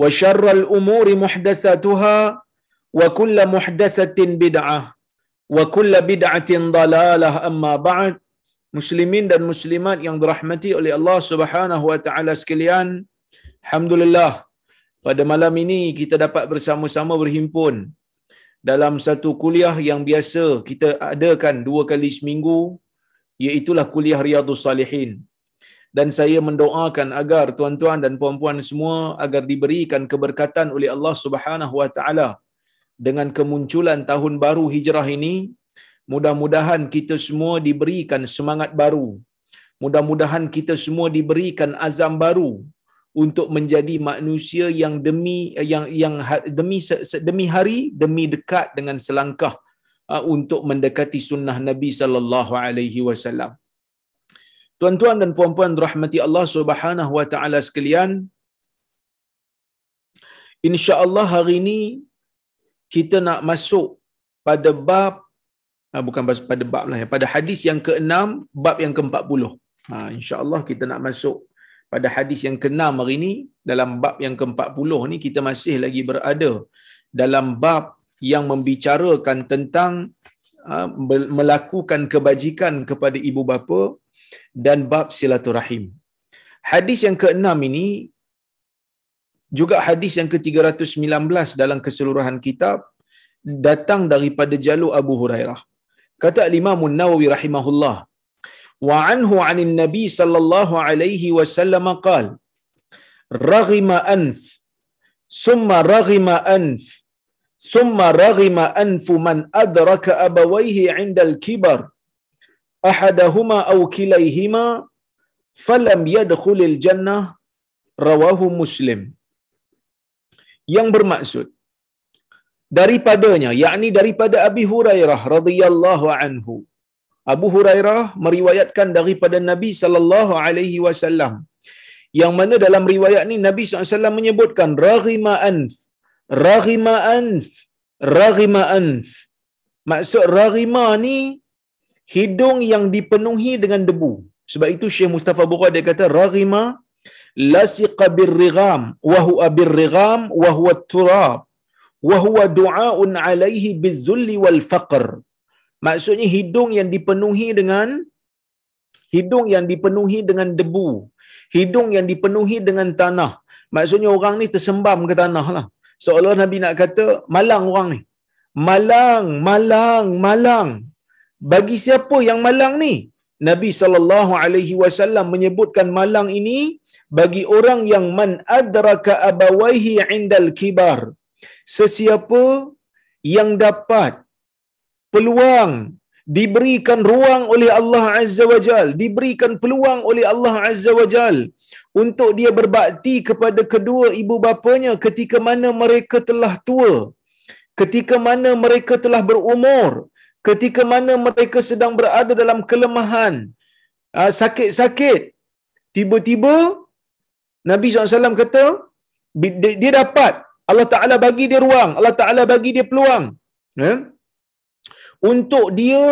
وشر الأمور kullu وكل محدثة بدعة وكل بدعة ضلالة أما بعد مسلمين dan muslimat yang dirahmati oleh Allah Subhanahu wa taala sekalian alhamdulillah pada malam ini kita dapat bersama-sama berhimpun dalam satu kuliah yang biasa kita adakan dua kali seminggu iaitu kuliah Riyadhus Salihin dan saya mendoakan agar tuan-tuan dan puan-puan semua agar diberikan keberkatan oleh Allah Subhanahu wa taala. Dengan kemunculan tahun baru hijrah ini mudah-mudahan kita semua diberikan semangat baru. Mudah-mudahan kita semua diberikan azam baru untuk menjadi manusia yang demi yang yang demi demi hari demi dekat dengan selangkah untuk mendekati sunnah Nabi sallallahu alaihi wasallam Tuan-tuan dan puan-puan rahmati Allah Subhanahu wa taala sekalian, insya-Allah hari ini kita nak masuk pada bab bukan pada bab lah ya, pada hadis yang ke-6, bab yang ke-40. Ha insya-Allah kita nak masuk pada hadis yang ke-6 hari ini dalam bab yang ke-40 ni kita masih lagi berada dalam bab yang membicarakan tentang uh, melakukan kebajikan kepada ibu bapa dan bab silaturahim. Hadis yang keenam ini juga hadis yang ke-319 dalam keseluruhan kitab datang daripada jalur Abu Hurairah. Kata Imam Nawawi rahimahullah, wa anhu 'anil Nabi sallallahu alaihi wasallam qaal, raghima anf, summa raghima anf, summa raghima anfu man adraka abawayhi 'inda al-kibar ahadahuma aw kilayhima falam yadkhulil jannah rawahu muslim yang bermaksud daripadanya yakni daripada Abi Hurairah radhiyallahu anhu. Abu Hurairah meriwayatkan daripada Nabi sallallahu alaihi wasallam. Yang mana dalam riwayat ni Nabi SAW menyebutkan raghima anf raghima anf raghima anf. Maksud raghima ni hidung yang dipenuhi dengan debu. Sebab itu Syekh Mustafa Bukhari dia kata raghima lasiqa birrigham wa huwa birrigham wa huwa turab wa huwa du'aun alaihi bizzulli wal faqr. Maksudnya hidung yang dipenuhi dengan hidung yang dipenuhi dengan debu, hidung yang dipenuhi dengan tanah. Maksudnya orang ni tersembam ke tanah lah. Seolah Nabi nak kata malang orang ni. Malang, malang, malang bagi siapa yang malang ni? Nabi sallallahu alaihi wasallam menyebutkan malang ini bagi orang yang man adraka abawaihi indal kibar. Sesiapa yang dapat peluang diberikan ruang oleh Allah Azza wa Jal, diberikan peluang oleh Allah Azza wa Jal untuk dia berbakti kepada kedua ibu bapanya ketika mana mereka telah tua, ketika mana mereka telah berumur, ketika mana mereka sedang berada dalam kelemahan, ah, sakit-sakit, tiba-tiba Nabi SAW kata, dia dapat Allah Taala bagi dia ruang, Allah Taala bagi dia peluang. Ya? Untuk dia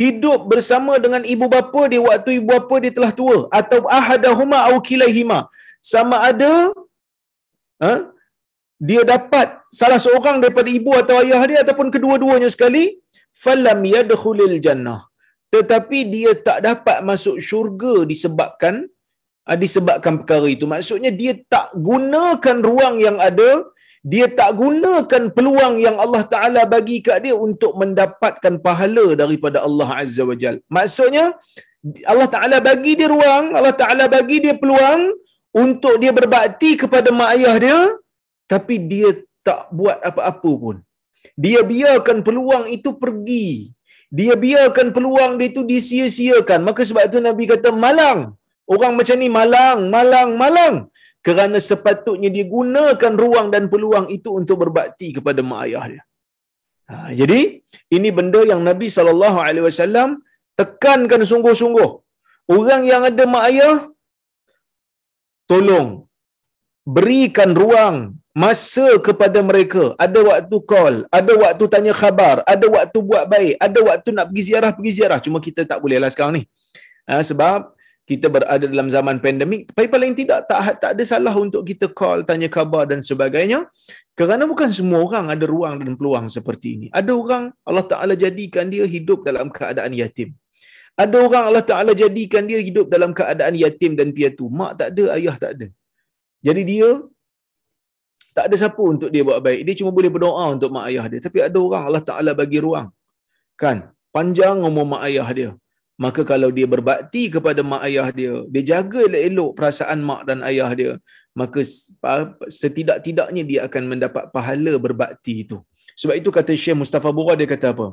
hidup bersama dengan ibu bapa dia waktu ibu bapa dia telah tua atau ahadahuma au kilaihima sama ada ha, dia dapat salah seorang daripada ibu atau ayah dia ataupun kedua-duanya sekali falam yadkhulil jannah tetapi dia tak dapat masuk syurga disebabkan ah, disebabkan perkara itu maksudnya dia tak gunakan ruang yang ada dia tak gunakan peluang yang Allah Taala bagi kat dia untuk mendapatkan pahala daripada Allah Azza wa Jal. Maksudnya Allah Taala bagi dia ruang, Allah Taala bagi dia peluang untuk dia berbakti kepada mak ayah dia tapi dia tak buat apa-apa pun. Dia biarkan peluang itu pergi. Dia biarkan peluang dia itu disia-siakan. Maka sebab itu Nabi kata malang. Orang macam ni malang, malang, malang. Kerana sepatutnya dia gunakan ruang dan peluang itu untuk berbakti kepada mak ayah dia. Ha, jadi ini benda yang Nabi SAW tekankan sungguh-sungguh. Orang yang ada mak ayah, tolong berikan ruang masa kepada mereka. Ada waktu call ada waktu tanya khabar ada waktu buat baik ada waktu nak pergi ziarah pergi ziarah. Cuma kita tak boleh lah sekarang ni. Ha, sebab kita berada dalam zaman pandemik. Tapi paling tidak tak tak ada salah untuk kita call tanya khabar dan sebagainya. Kerana bukan semua orang ada ruang dan peluang seperti ini. Ada orang Allah Taala jadikan dia hidup dalam keadaan yatim. Ada orang Allah Taala jadikan dia hidup dalam keadaan yatim dan piatu. Mak tak ada ayah tak ada. Jadi dia tak ada siapa untuk dia buat baik. Dia cuma boleh berdoa untuk mak ayah dia. Tapi ada orang Allah Ta'ala bagi ruang. Kan? Panjang umur mak ayah dia. Maka kalau dia berbakti kepada mak ayah dia, dia jaga elok-elok perasaan mak dan ayah dia, maka setidak-tidaknya dia akan mendapat pahala berbakti itu. Sebab itu kata Syekh Mustafa Bura dia kata apa?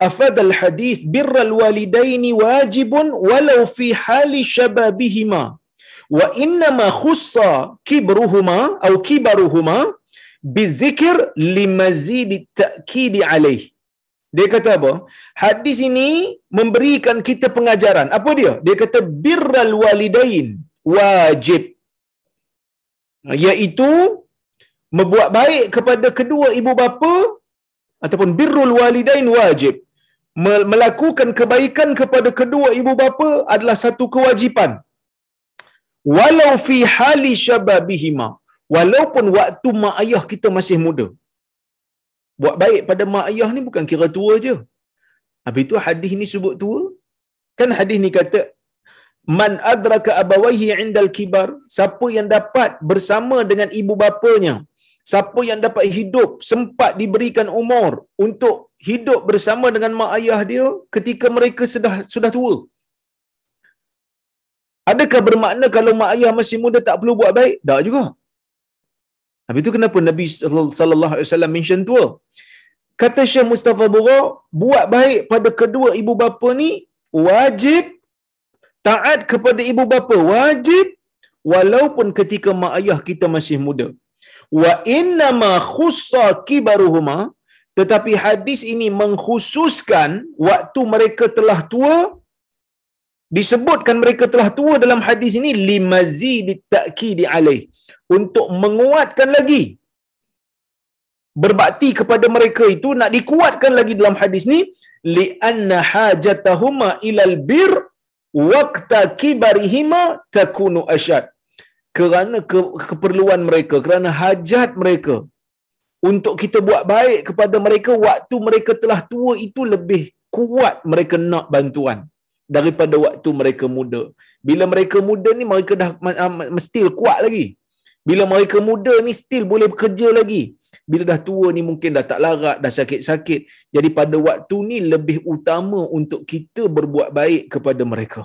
Afadal hadis birral walidaini wajibun walau fi hali syababihima wa inna ma khussa kibruhuma atau kibaruhuma bizikr limazid ta'kid alaih. Dia kata apa? Hadis ini memberikan kita pengajaran. Apa dia? Dia kata birral walidain wajib. Iaitu membuat baik kepada kedua ibu bapa ataupun birrul walidain wajib. Melakukan kebaikan kepada kedua ibu bapa adalah satu kewajipan walau fi hali syababihima. Walaupun waktu mak ayah kita masih muda. Buat baik pada mak ayah ni bukan kira tua je. Habis itu hadis ni sebut tua. Kan hadis ni kata man adraka abawaihi indal kibar. Siapa yang dapat bersama dengan ibu bapanya. Siapa yang dapat hidup sempat diberikan umur untuk hidup bersama dengan mak ayah dia ketika mereka sudah sudah tua Adakah bermakna kalau mak ayah masih muda tak perlu buat baik? Tak juga. Habis itu kenapa Nabi sallallahu alaihi wasallam mention tu? Kata Syekh Mustafa Bura, buat baik pada kedua ibu bapa ni wajib taat kepada ibu bapa wajib walaupun ketika mak ayah kita masih muda. Wa inna ma khussa kibaruhuma tetapi hadis ini mengkhususkan waktu mereka telah tua disebutkan mereka telah tua dalam hadis ini limazid ta'kid alaih. Untuk menguatkan lagi berbakti kepada mereka itu nak dikuatkan lagi dalam hadis ni li anna hajatahuma ilal bir waqta kibarihima takunu asyad. Kerana ke, keperluan mereka kerana hajat mereka untuk kita buat baik kepada mereka waktu mereka telah tua itu lebih kuat mereka nak bantuan daripada waktu mereka muda. Bila mereka muda ni mereka dah mesti kuat lagi. Bila mereka muda ni still boleh bekerja lagi. Bila dah tua ni mungkin dah tak larat, dah sakit-sakit. Jadi pada waktu ni lebih utama untuk kita berbuat baik kepada mereka.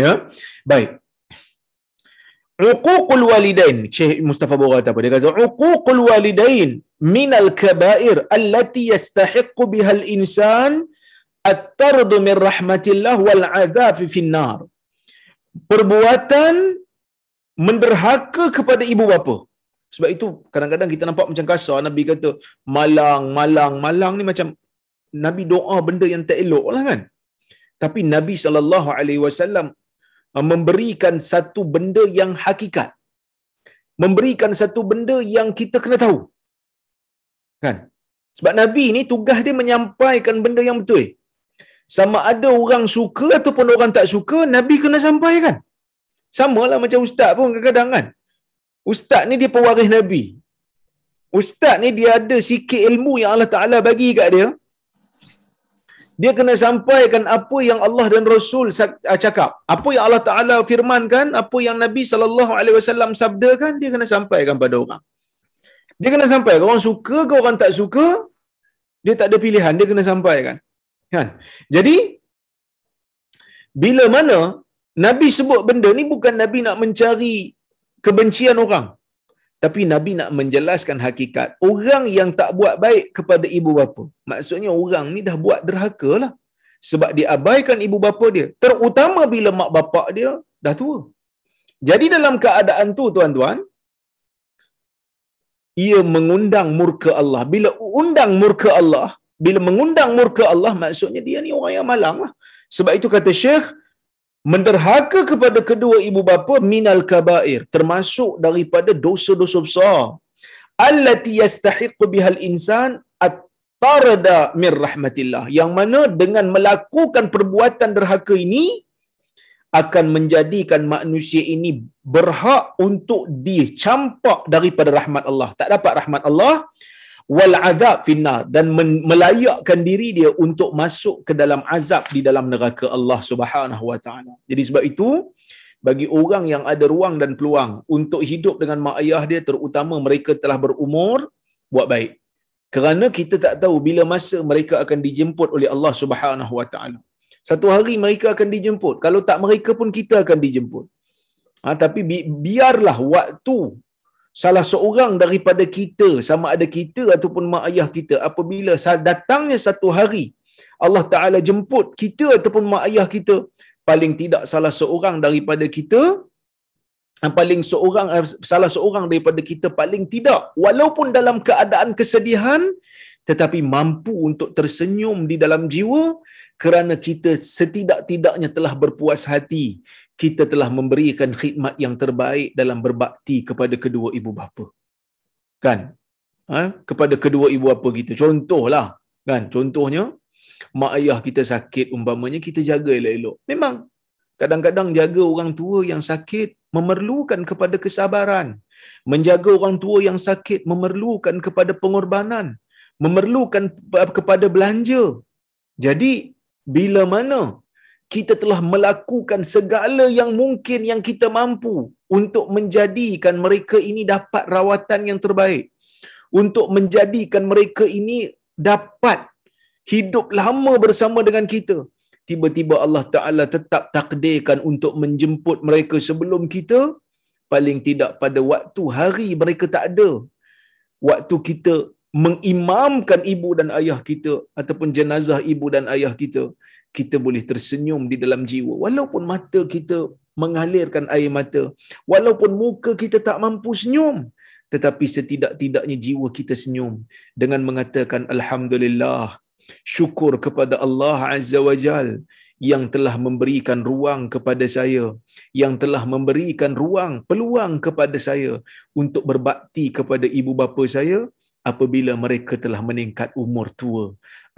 Ya. Baik. Uququl walidain. Syekh Mustafa Bora kata apa? Dia kata uququl walidain minal kabair allati yastahiqqu bihal insan at-tardu min rahmatillah wal azab fi nar perbuatan menderhaka kepada ibu bapa sebab itu kadang-kadang kita nampak macam kasar nabi kata malang malang malang ni macam nabi doa benda yang tak elok lah kan tapi nabi sallallahu alaihi wasallam uh, memberikan satu benda yang hakikat memberikan satu benda yang kita kena tahu. Kan? Sebab Nabi ni tugas dia menyampaikan benda yang betul. Sama ada orang suka ataupun orang tak suka, Nabi kena sampaikan. Sama lah macam ustaz pun kadang-kadang kan. Ustaz ni dia pewaris Nabi. Ustaz ni dia ada sikit ilmu yang Allah Ta'ala bagi kat dia. Dia kena sampaikan apa yang Allah dan Rasul ah, cakap. Apa yang Allah Ta'ala firmankan, apa yang Nabi SAW sabdakan, dia kena sampaikan pada orang. Dia kena sampaikan. Orang suka ke orang tak suka, dia tak ada pilihan. Dia kena sampaikan. Kan? Jadi, bila mana Nabi sebut benda ni bukan Nabi nak mencari kebencian orang. Tapi Nabi nak menjelaskan hakikat. Orang yang tak buat baik kepada ibu bapa. Maksudnya orang ni dah buat derhaka lah. Sebab dia abaikan ibu bapa dia. Terutama bila mak bapak dia dah tua. Jadi dalam keadaan tu tuan-tuan, ia mengundang murka Allah. Bila undang murka Allah, bila mengundang murka Allah, maksudnya dia ni orang yang malang lah. Sebab itu kata Syekh, menderhaka kepada kedua ibu bapa minal kabair termasuk daripada dosa-dosa besar. Allati yastahiqu bihal insan at-tarada min rahmatillah. Yang mana dengan melakukan perbuatan derhaka ini akan menjadikan manusia ini berhak untuk dicampak daripada rahmat Allah. Tak dapat rahmat Allah wal azab finnar dan melayakkan diri dia untuk masuk ke dalam azab di dalam neraka Allah Subhanahu wa taala. Jadi sebab itu bagi orang yang ada ruang dan peluang untuk hidup dengan mak ayah dia terutama mereka telah berumur buat baik. Kerana kita tak tahu bila masa mereka akan dijemput oleh Allah Subhanahu wa taala. Satu hari mereka akan dijemput. Kalau tak mereka pun kita akan dijemput. Ha, tapi bi- biarlah waktu salah seorang daripada kita sama ada kita ataupun mak ayah kita apabila datangnya satu hari Allah Taala jemput kita ataupun mak ayah kita paling tidak salah seorang daripada kita paling seorang ah, salah seorang daripada kita paling tidak walaupun dalam keadaan kesedihan tetapi mampu untuk tersenyum di dalam jiwa kerana kita setidak-tidaknya telah berpuas hati kita telah memberikan khidmat yang terbaik dalam berbakti kepada kedua ibu bapa. Kan? Ha? Kepada kedua ibu bapa kita. Contohlah. Kan? Contohnya, mak ayah kita sakit umpamanya, kita jaga elok-elok. Memang, kadang-kadang jaga orang tua yang sakit memerlukan kepada kesabaran. Menjaga orang tua yang sakit memerlukan kepada pengorbanan. Memerlukan kepada belanja. Jadi, bila mana kita telah melakukan segala yang mungkin yang kita mampu untuk menjadikan mereka ini dapat rawatan yang terbaik. Untuk menjadikan mereka ini dapat hidup lama bersama dengan kita. Tiba-tiba Allah Taala tetap takdirkan untuk menjemput mereka sebelum kita. Paling tidak pada waktu hari mereka tak ada. Waktu kita mengimamkan ibu dan ayah kita ataupun jenazah ibu dan ayah kita kita boleh tersenyum di dalam jiwa. Walaupun mata kita mengalirkan air mata walaupun muka kita tak mampu senyum tetapi setidak-tidaknya jiwa kita senyum dengan mengatakan alhamdulillah syukur kepada Allah azza wajal yang telah memberikan ruang kepada saya yang telah memberikan ruang peluang kepada saya untuk berbakti kepada ibu bapa saya apabila mereka telah meningkat umur tua.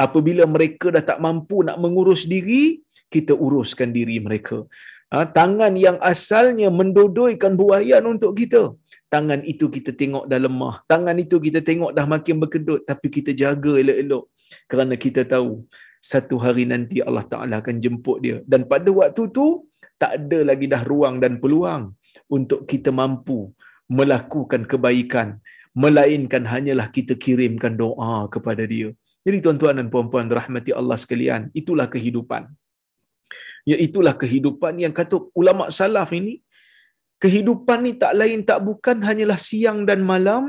Apabila mereka dah tak mampu nak mengurus diri, kita uruskan diri mereka. Ha, tangan yang asalnya mendodoikan buayan untuk kita. Tangan itu kita tengok dah lemah. Tangan itu kita tengok dah makin berkedut. Tapi kita jaga elok-elok. Kerana kita tahu satu hari nanti Allah Ta'ala akan jemput dia. Dan pada waktu tu, tak ada lagi dah ruang dan peluang untuk kita mampu melakukan kebaikan melainkan hanyalah kita kirimkan doa kepada dia. Jadi tuan-tuan dan puan-puan rahmati Allah sekalian, itulah kehidupan. Ya itulah kehidupan yang kata ulama salaf ini kehidupan ni tak lain tak bukan hanyalah siang dan malam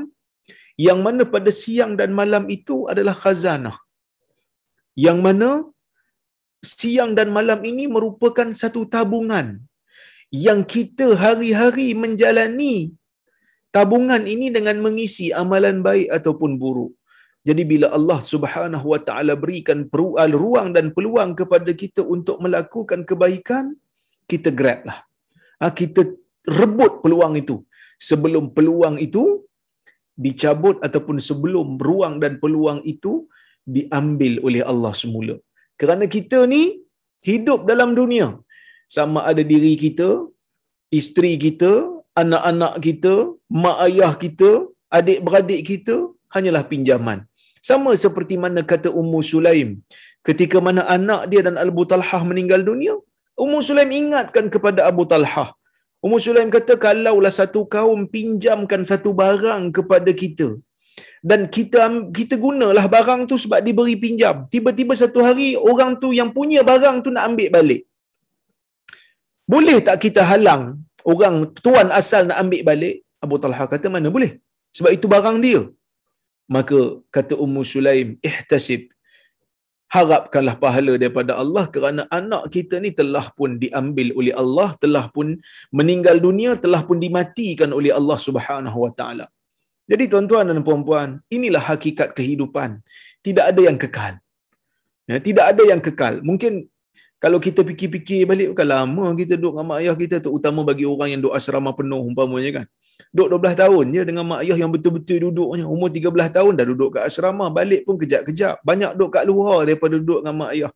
yang mana pada siang dan malam itu adalah khazanah. Yang mana siang dan malam ini merupakan satu tabungan yang kita hari-hari menjalani tabungan ini dengan mengisi amalan baik ataupun buruk. Jadi bila Allah Subhanahu Wa Taala berikan ruang dan peluang kepada kita untuk melakukan kebaikan, kita grab lah. Ha, kita rebut peluang itu sebelum peluang itu dicabut ataupun sebelum ruang dan peluang itu diambil oleh Allah semula. Kerana kita ni hidup dalam dunia. Sama ada diri kita, isteri kita, anak-anak kita, mak ayah kita, adik-beradik kita hanyalah pinjaman. Sama seperti mana kata Ummu Sulaim ketika mana anak dia dan Abu Talhah meninggal dunia, Ummu Sulaim ingatkan kepada Abu Talhah. Ummu Sulaim kata kalaulah satu kaum pinjamkan satu barang kepada kita dan kita kita gunalah barang tu sebab diberi pinjam. Tiba-tiba satu hari orang tu yang punya barang tu nak ambil balik. Boleh tak kita halang orang tuan asal nak ambil balik? Abu Talha kata mana boleh? Sebab itu barang dia. Maka kata Ummu Sulaim, ihtasib. Harapkanlah pahala daripada Allah kerana anak kita ni telah pun diambil oleh Allah, telah pun meninggal dunia, telah pun dimatikan oleh Allah Subhanahu Wa Taala. Jadi tuan-tuan dan puan-puan, inilah hakikat kehidupan. Tidak ada yang kekal. Ya, tidak ada yang kekal. Mungkin kalau kita fikir-fikir balik, bukan lama kita duduk dengan mak ayah kita, terutama bagi orang yang duduk asrama penuh umpamanya kan. Duduk 12 tahun je dengan mak ayah yang betul-betul duduknya. Umur 13 tahun dah duduk kat asrama, balik pun kejap-kejap. Banyak duduk kat luar daripada duduk dengan mak ayah.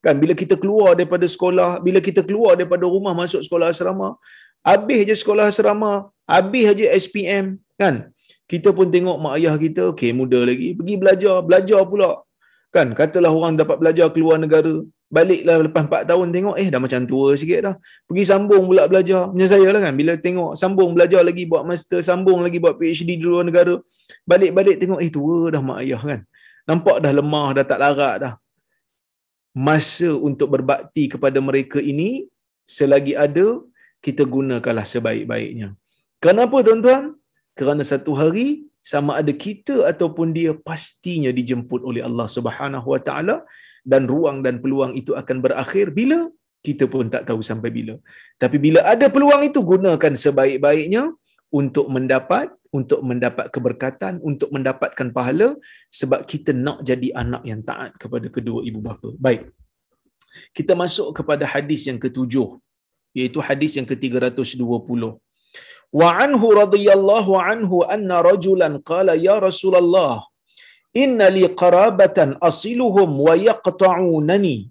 Kan bila kita keluar daripada sekolah, bila kita keluar daripada rumah masuk sekolah asrama, habis je sekolah asrama, habis je SPM, kan? kita pun tengok mak ayah kita, okey muda lagi, pergi belajar, belajar pula. Kan, katalah orang dapat belajar keluar negara, baliklah lepas 4 tahun tengok, eh dah macam tua sikit dah. Pergi sambung pula belajar. Macam saya lah kan, bila tengok sambung belajar lagi buat master, sambung lagi buat PhD di luar negara, balik-balik tengok, eh tua dah mak ayah kan. Nampak dah lemah, dah tak larat dah. Masa untuk berbakti kepada mereka ini, selagi ada, kita gunakanlah sebaik-baiknya. Kenapa tuan-tuan? kerana satu hari sama ada kita ataupun dia pastinya dijemput oleh Allah Subhanahu Wa Taala dan ruang dan peluang itu akan berakhir bila kita pun tak tahu sampai bila. Tapi bila ada peluang itu gunakan sebaik-baiknya untuk mendapat untuk mendapat keberkatan, untuk mendapatkan pahala sebab kita nak jadi anak yang taat kepada kedua ibu bapa. Baik. Kita masuk kepada hadis yang ketujuh iaitu hadis yang ke-320. وعنه رضي الله عنه أن رجلا قال يا رسول الله إن لي قرابة أصلهم ويقطعونني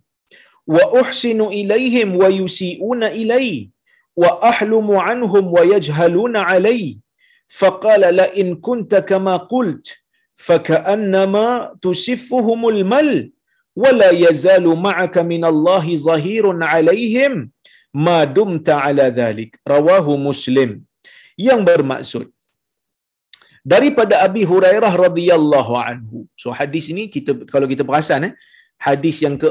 وأحسن إليهم ويسيئون إلي وأحلم عنهم ويجهلون علي. فقال لئن كنت كما قلت فكأنما تسفهم المل ولا يزال معك من الله ظهير عليهم ما دمت على ذلك. رواه مسلم. Yang bermaksud daripada Abi Hurairah radhiyallahu anhu. So hadis ini kita kalau kita perasan eh hadis yang ke,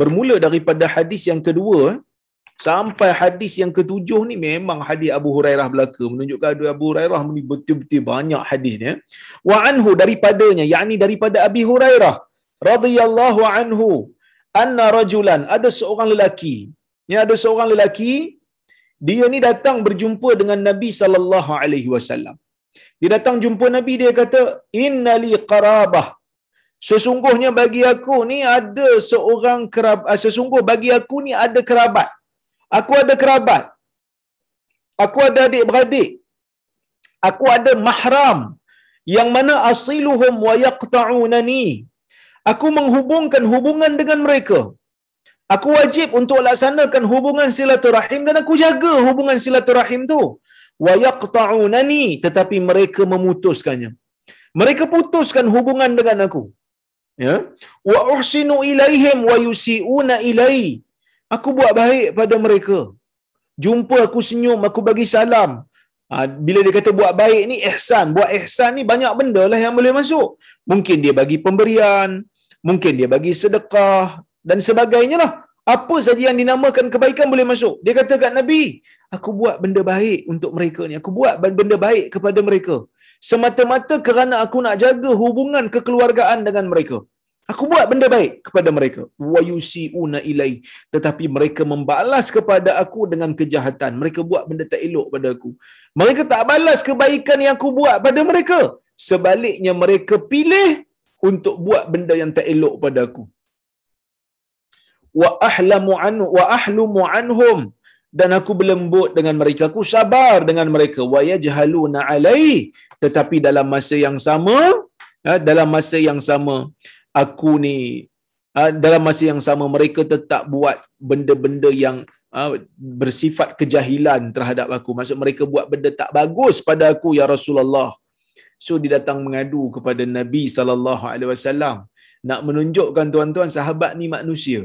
bermula daripada hadis yang kedua sampai hadis yang ketujuh ni memang hadis Abu Hurairah belaka menunjukkan ada Abu Hurairah ni betul-betul banyak hadisnya. Wa anhu daripadanya yakni daripada Abi Hurairah radhiyallahu anhu anna rajulan ada seorang lelaki ya ada seorang lelaki dia ni datang berjumpa dengan Nabi sallallahu alaihi wasallam. Dia datang jumpa Nabi dia kata innali qarabah. Sesungguhnya bagi aku ni ada seorang kerabat ah, sesungguh bagi aku ni ada kerabat. Aku ada kerabat. Aku ada adik-beradik. Aku ada mahram yang mana asiluhum wa yaqta'unani. Aku menghubungkan hubungan dengan mereka. Aku wajib untuk laksanakan hubungan silaturahim dan aku jaga hubungan silaturahim tu. Wa yaqta'unani tetapi mereka memutuskannya. Mereka putuskan hubungan dengan aku. Ya. Wa uhsinu ilaihim wa yusiuna ilai. Aku buat baik pada mereka. Jumpa aku senyum, aku bagi salam. Ha, bila dia kata buat baik ni ihsan, buat ihsan ni banyak benda lah yang boleh masuk. Mungkin dia bagi pemberian, mungkin dia bagi sedekah, dan sebagainya lah. Apa saja yang dinamakan kebaikan boleh masuk. Dia kata kat Nabi, aku buat benda baik untuk mereka ni. Aku buat benda baik kepada mereka. Semata-mata kerana aku nak jaga hubungan kekeluargaan dengan mereka. Aku buat benda baik kepada mereka. Wa yusiuna ilai. Tetapi mereka membalas kepada aku dengan kejahatan. Mereka buat benda tak elok pada aku. Mereka tak balas kebaikan yang aku buat pada mereka. Sebaliknya mereka pilih untuk buat benda yang tak elok pada aku wa ahlamu anhu wa ahlumu anhum. Dan aku berlembut dengan mereka. Aku sabar dengan mereka. Wa yajhaluna alai tetapi dalam masa yang sama ha, dalam masa yang sama aku ni ha, dalam masa yang sama mereka tetap buat benda-benda yang ha, bersifat kejahilan terhadap aku. Maksud mereka buat benda tak bagus pada aku ya Rasulullah. So dia datang mengadu kepada Nabi sallallahu alaihi wasallam. Nak menunjukkan tuan-tuan sahabat ni manusia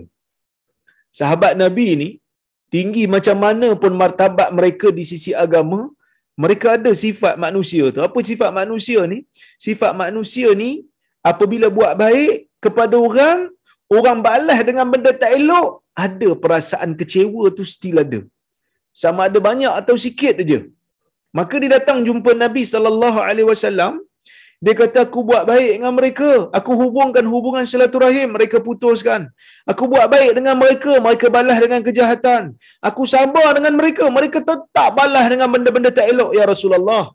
sahabat Nabi ni tinggi macam mana pun martabat mereka di sisi agama, mereka ada sifat manusia tu. Apa sifat manusia ni? Sifat manusia ni apabila buat baik kepada orang, orang balas dengan benda tak elok, ada perasaan kecewa tu still ada. Sama ada banyak atau sikit aja. Maka dia datang jumpa Nabi sallallahu alaihi wasallam, dia kata aku buat baik dengan mereka. Aku hubungkan hubungan silaturahim, mereka putuskan. Aku buat baik dengan mereka, mereka balas dengan kejahatan. Aku sabar dengan mereka, mereka tetap balas dengan benda-benda tak elok ya Rasulullah.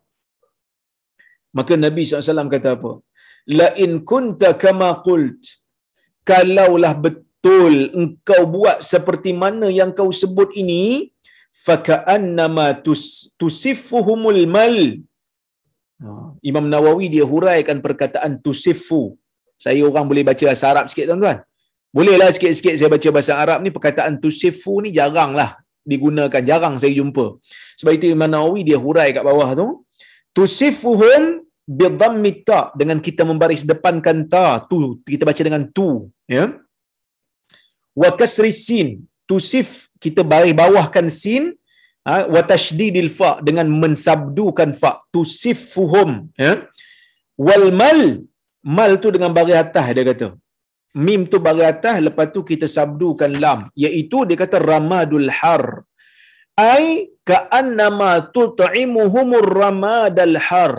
Maka Nabi SAW kata apa? La in kunta kama qult. Kalaulah betul engkau buat seperti mana yang kau sebut ini, faka'annama tus, tusifuhumul mal. Imam Nawawi dia huraikan perkataan tusifu. Saya orang boleh baca bahasa Arab sikit tuan-tuan. Bolehlah sikit-sikit saya baca bahasa Arab ni perkataan tusifu ni jaranglah digunakan, jarang saya jumpa. Sebab itu Imam Nawawi dia hurai kat bawah tu. Tusifuhum bidhammi ta dengan kita membaris depankan ta tu kita baca dengan tu ya. Wa kasri sin tusif kita baris bawahkan sin ha, wa tashdidil fa dengan mensabdukan fa tusifuhum ya. Wal mal mal tu dengan baris atas dia kata. Mim tu baris atas lepas tu kita sabdukan lam. Iaitu dia kata ramadul har. Ai ka annama tut'imuhumur ramadal har.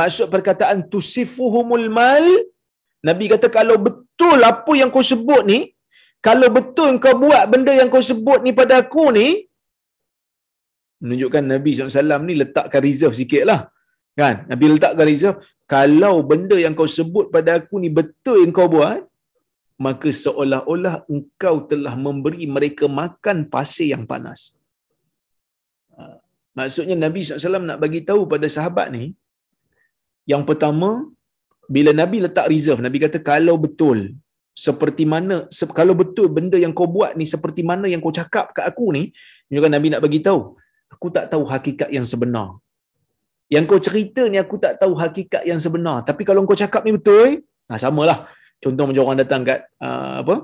Maksud perkataan tusifuhumul mal nabi kata kalau betul apa yang kau sebut ni kalau betul kau buat benda yang kau sebut ni pada aku ni menunjukkan Nabi SAW ni letakkan reserve sikit lah. Kan? Nabi letakkan reserve. Kalau benda yang kau sebut pada aku ni betul yang kau buat, maka seolah-olah engkau telah memberi mereka makan pasir yang panas. Ha. Maksudnya Nabi SAW nak bagi tahu pada sahabat ni, yang pertama, bila Nabi letak reserve, Nabi kata kalau betul, seperti mana, kalau betul benda yang kau buat ni seperti mana yang kau cakap kat aku ni, menunjukkan Nabi nak bagi tahu, aku tak tahu hakikat yang sebenar. Yang kau cerita ni aku tak tahu hakikat yang sebenar. Tapi kalau kau cakap ni betul, nah samalah. Contoh macam orang datang kat uh, apa?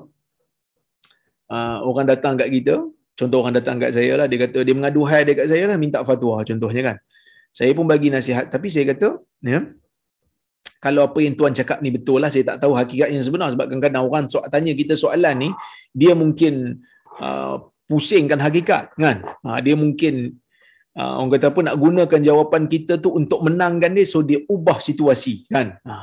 Uh, orang datang kat kita, contoh orang datang kat saya lah, dia kata dia mengadu hai dekat saya lah, minta fatwa contohnya kan. Saya pun bagi nasihat, tapi saya kata, ya, kalau apa yang tuan cakap ni betul lah, saya tak tahu hakikat yang sebenar sebab kadang-kadang orang so- tanya kita soalan ni, dia mungkin uh, pusingkan hakikat kan. Ha, dia mungkin uh, orang kata apa nak gunakan jawapan kita tu untuk menangkan dia so dia ubah situasi kan ha.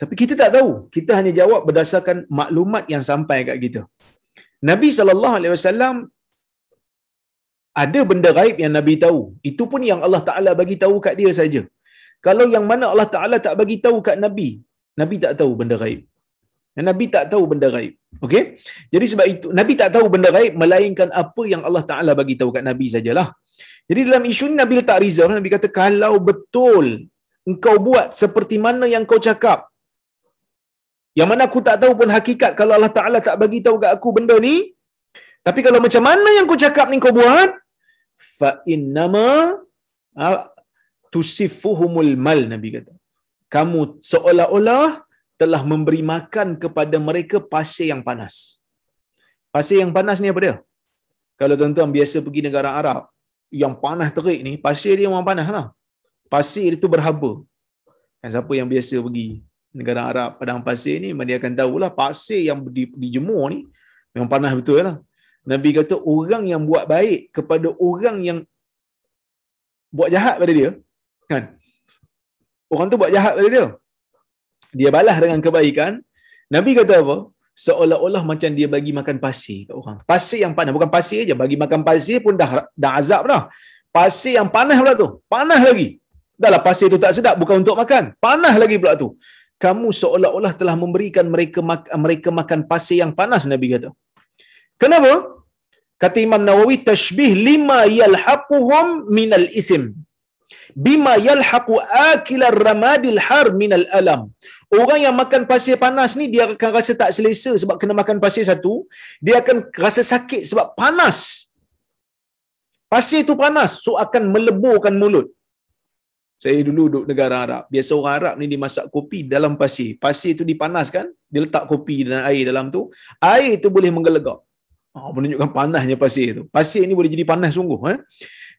tapi kita tak tahu kita hanya jawab berdasarkan maklumat yang sampai kat kita Nabi saw ada benda gaib yang Nabi tahu itu pun yang Allah Taala bagi tahu kat dia saja kalau yang mana Allah Taala tak bagi tahu kat Nabi Nabi tak tahu benda gaib Nabi tak tahu benda gaib. Okey? Jadi sebab itu Nabi tak tahu benda gaib melainkan apa yang Allah Taala bagi tahu kat Nabi sajalah. Jadi dalam isu ni Nabi letak reserve, Nabi kata kalau betul engkau buat seperti mana yang kau cakap. Yang mana aku tak tahu pun hakikat kalau Allah Taala tak bagi tahu kat aku benda ni. Tapi kalau macam mana yang kau cakap ni kau buat, fa innama tusifuhumul mal Nabi kata. Kamu seolah-olah telah memberi makan kepada mereka pasir yang panas. Pasir yang panas ni apa dia? Kalau tuan-tuan biasa pergi negara Arab, yang panas terik ni, pasir dia memang panas lah. Pasir itu berhaba. Kan siapa yang biasa pergi negara Arab, padang pasir ni, dia akan tahulah pasir yang di, dijemur ni, memang panas betul lah. Nabi kata, orang yang buat baik kepada orang yang buat jahat pada dia, kan? Orang tu buat jahat pada dia, dia balas dengan kebaikan. Nabi kata apa? Seolah-olah macam dia bagi makan pasir kat orang. Pasir yang panas. Bukan pasir aja bagi makan pasir pun dah dah azab dah. Pasir yang panas pula tu. Panas lagi. Dahlah pasir tu tak sedap. Bukan untuk makan. Panas lagi pula tu. Kamu seolah-olah telah memberikan mereka mereka makan pasir yang panas Nabi kata. Kenapa? Kata Imam Nawawi tashbih lima yalhaquhum minal isim bima yalhaqu akilar ramadil har minal alam orang yang makan pasir panas ni dia akan rasa tak selesa sebab kena makan pasir satu dia akan rasa sakit sebab panas pasir tu panas so akan meleburkan mulut saya dulu duduk negara Arab. Biasa orang Arab ni dimasak kopi dalam pasir. Pasir tu dipanaskan, dia letak kopi dan air dalam tu. Air tu boleh menggelegak. Oh, menunjukkan panasnya pasir tu. Pasir ni boleh jadi panas sungguh. Eh?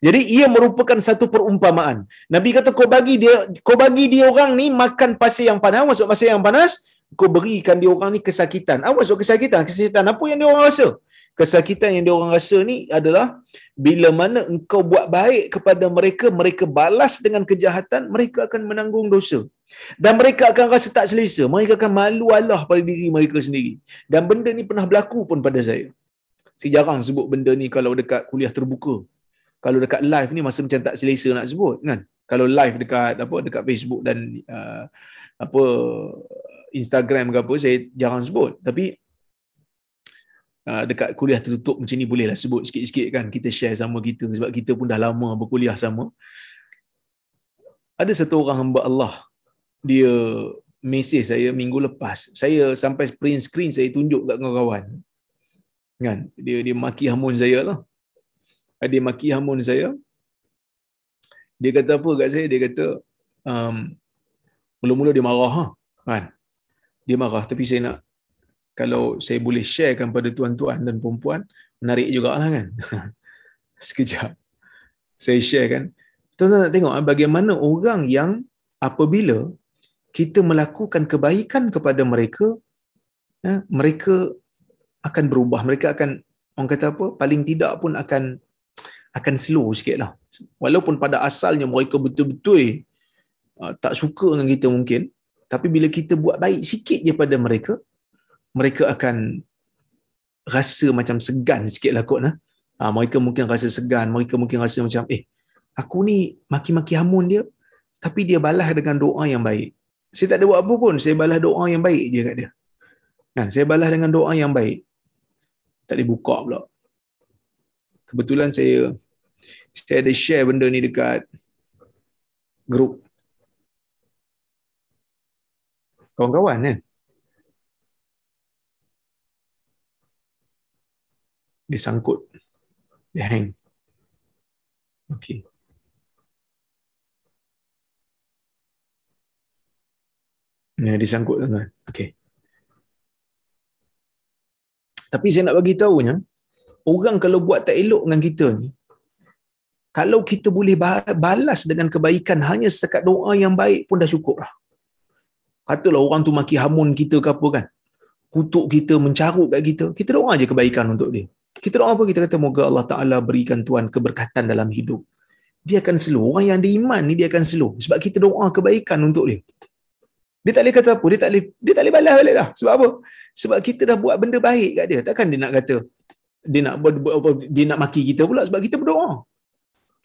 Jadi ia merupakan satu perumpamaan. Nabi kata kau bagi dia kau bagi dia orang ni makan pasir yang panas, masuk pasir yang panas, kau berikan dia orang ni kesakitan. Apa maksud kesakitan? Kesakitan apa yang dia orang rasa? Kesakitan yang dia orang rasa ni adalah bila mana engkau buat baik kepada mereka, mereka balas dengan kejahatan, mereka akan menanggung dosa. Dan mereka akan rasa tak selesa. Mereka akan malu Allah pada diri mereka sendiri. Dan benda ni pernah berlaku pun pada saya. Saya jarang sebut benda ni kalau dekat kuliah terbuka. Kalau dekat live ni masa macam tak selesa nak sebut kan. Kalau live dekat apa dekat Facebook dan uh, apa Instagram ke apa saya jarang sebut. Tapi uh, dekat kuliah tertutup macam ni bolehlah sebut sikit-sikit kan kita share sama kita sebab kita pun dah lama berkuliah sama. Ada satu orang hamba Allah dia mesej saya minggu lepas. Saya sampai print screen saya tunjuk kat kawan-kawan kan dia dia maki hamun saya lah dia maki hamun saya. Dia kata apa kat saya? Dia kata um, mula-mula dia marah ha? kan? Dia marah tapi saya nak kalau saya boleh sharekan pada tuan-tuan dan perempuan menarik jugalah kan? Sekejap. Saya share kan? Tuan-tuan nak tengok ah, bagaimana orang yang apabila kita melakukan kebaikan kepada mereka ya, mereka akan berubah. Mereka akan orang kata apa? Paling tidak pun akan akan slow sikit lah. Walaupun pada asalnya mereka betul-betul uh, tak suka dengan kita mungkin tapi bila kita buat baik sikit je pada mereka mereka akan rasa macam segan sikit lah kot nah. Ha, mereka mungkin rasa segan mereka mungkin rasa macam eh aku ni maki-maki hamun dia tapi dia balas dengan doa yang baik. Saya tak ada buat apa pun saya balas doa yang baik je kat dia. Kan? Saya balas dengan doa yang baik. Tak boleh buka pula. Kebetulan saya saya ada share benda ni dekat grup kawan-kawan kan. Dia sangkut. Dia hang. Okay. Ni disangkut tuan-tuan. Okay. Tapi saya nak bagi tahunya, orang kalau buat tak elok dengan kita ni, kalau kita boleh balas dengan kebaikan hanya setakat doa yang baik pun dah cukup lah. Katalah orang tu maki hamun kita ke apa kan. Kutuk kita, mencarut kat kita. Kita doa je kebaikan untuk dia. Kita doa apa? Kita kata moga Allah Ta'ala berikan Tuhan keberkatan dalam hidup. Dia akan slow. Orang yang ada iman ni dia akan slow. Sebab kita doa kebaikan untuk dia. Dia tak boleh kata apa. Dia tak boleh, dia tak boleh balas balik lah. Sebab apa? Sebab kita dah buat benda baik kat dia. Takkan dia nak kata, dia nak dia nak maki kita pula sebab kita berdoa.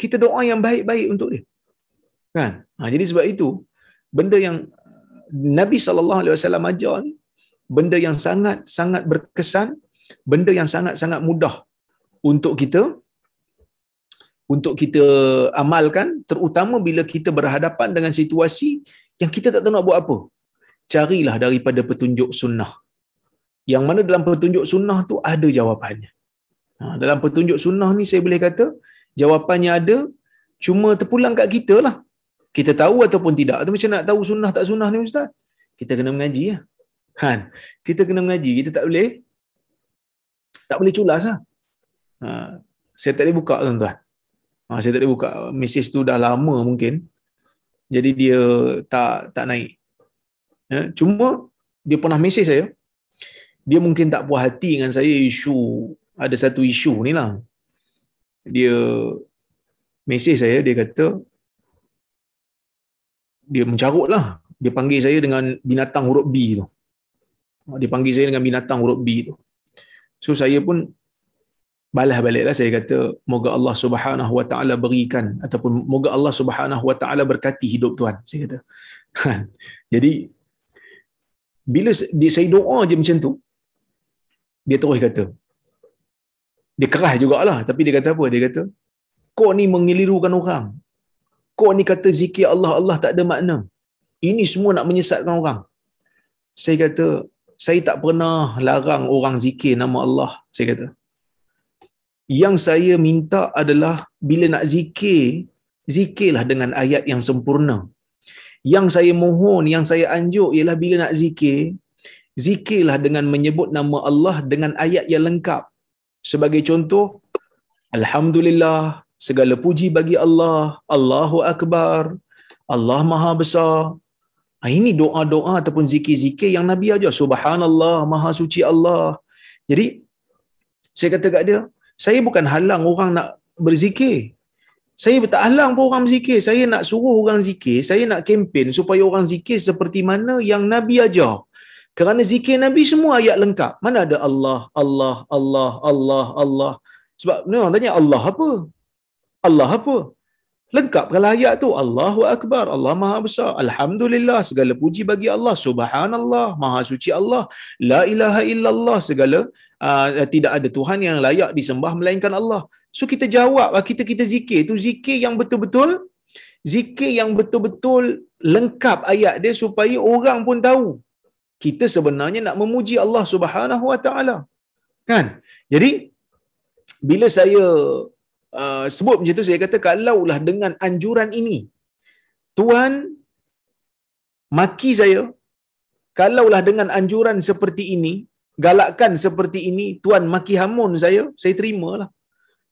Kita doa yang baik-baik untuk dia. Kan? Ha, jadi sebab itu, benda yang Nabi SAW ajar ni, benda yang sangat-sangat berkesan, benda yang sangat-sangat mudah untuk kita untuk kita amalkan terutama bila kita berhadapan dengan situasi yang kita tak tahu nak buat apa. Carilah daripada petunjuk sunnah. Yang mana dalam petunjuk sunnah tu ada jawapannya. Ha, dalam petunjuk sunnah ni saya boleh kata jawapannya ada cuma terpulang kat kita lah. Kita tahu ataupun tidak. Atau macam nak tahu sunnah tak sunnah ni Ustaz? Kita kena mengaji ya. Kan? Kita kena mengaji. Kita tak boleh tak boleh culas lah. Ha, saya tak boleh buka tuan-tuan. Ha, saya tak boleh buka. Mesej tu dah lama mungkin jadi dia tak tak naik. Ya, cuma dia pernah mesej saya. Dia mungkin tak puas hati dengan saya isu ada satu isu ni lah. Dia mesej saya dia kata dia mencarut lah. Dia panggil saya dengan binatang huruf B tu. Dia panggil saya dengan binatang huruf B tu. So saya pun balas baliklah saya kata moga Allah Subhanahu wa taala berikan ataupun moga Allah Subhanahu wa taala berkati hidup tuan saya kata jadi bila saya doa je macam tu dia terus kata dia keras jugalah. Tapi dia kata apa? Dia kata kau ni mengelirukan orang. Kau ni kata zikir Allah Allah tak ada makna. Ini semua nak menyesatkan orang. Saya kata saya tak pernah larang orang zikir nama Allah saya kata. Yang saya minta adalah bila nak zikir zikirlah dengan ayat yang sempurna. Yang saya mohon yang saya anjuk ialah bila nak zikir zikirlah dengan menyebut nama Allah dengan ayat yang lengkap sebagai contoh alhamdulillah segala puji bagi Allah Allahu akbar Allah maha besar Ha, ini doa-doa ataupun zikir-zikir yang Nabi ajar. Subhanallah, maha suci Allah. Jadi, saya kata kat dia, saya bukan halang orang nak berzikir. Saya tak halang pun orang berzikir. Saya nak suruh orang zikir. Saya nak kempen supaya orang zikir seperti mana yang Nabi ajar. Kerana zikir Nabi semua ayat lengkap. Mana ada Allah, Allah, Allah, Allah, Allah. Sebab ni orang tanya Allah apa? Allah apa? Lengkap kalau ayat tu Allahu Akbar, Allah Maha Besar, Alhamdulillah, segala puji bagi Allah, Subhanallah, Maha Suci Allah, La ilaha illallah, segala uh, tidak ada Tuhan yang layak disembah melainkan Allah. So kita jawab, ah, kita kita zikir tu zikir yang betul-betul, zikir yang betul-betul lengkap ayat dia supaya orang pun tahu kita sebenarnya nak memuji Allah Subhanahu Wa Taala. Kan? Jadi bila saya uh, sebut macam tu saya kata kalaulah dengan anjuran ini Tuhan maki saya kalaulah dengan anjuran seperti ini galakkan seperti ini Tuhan maki hamun saya saya terimalah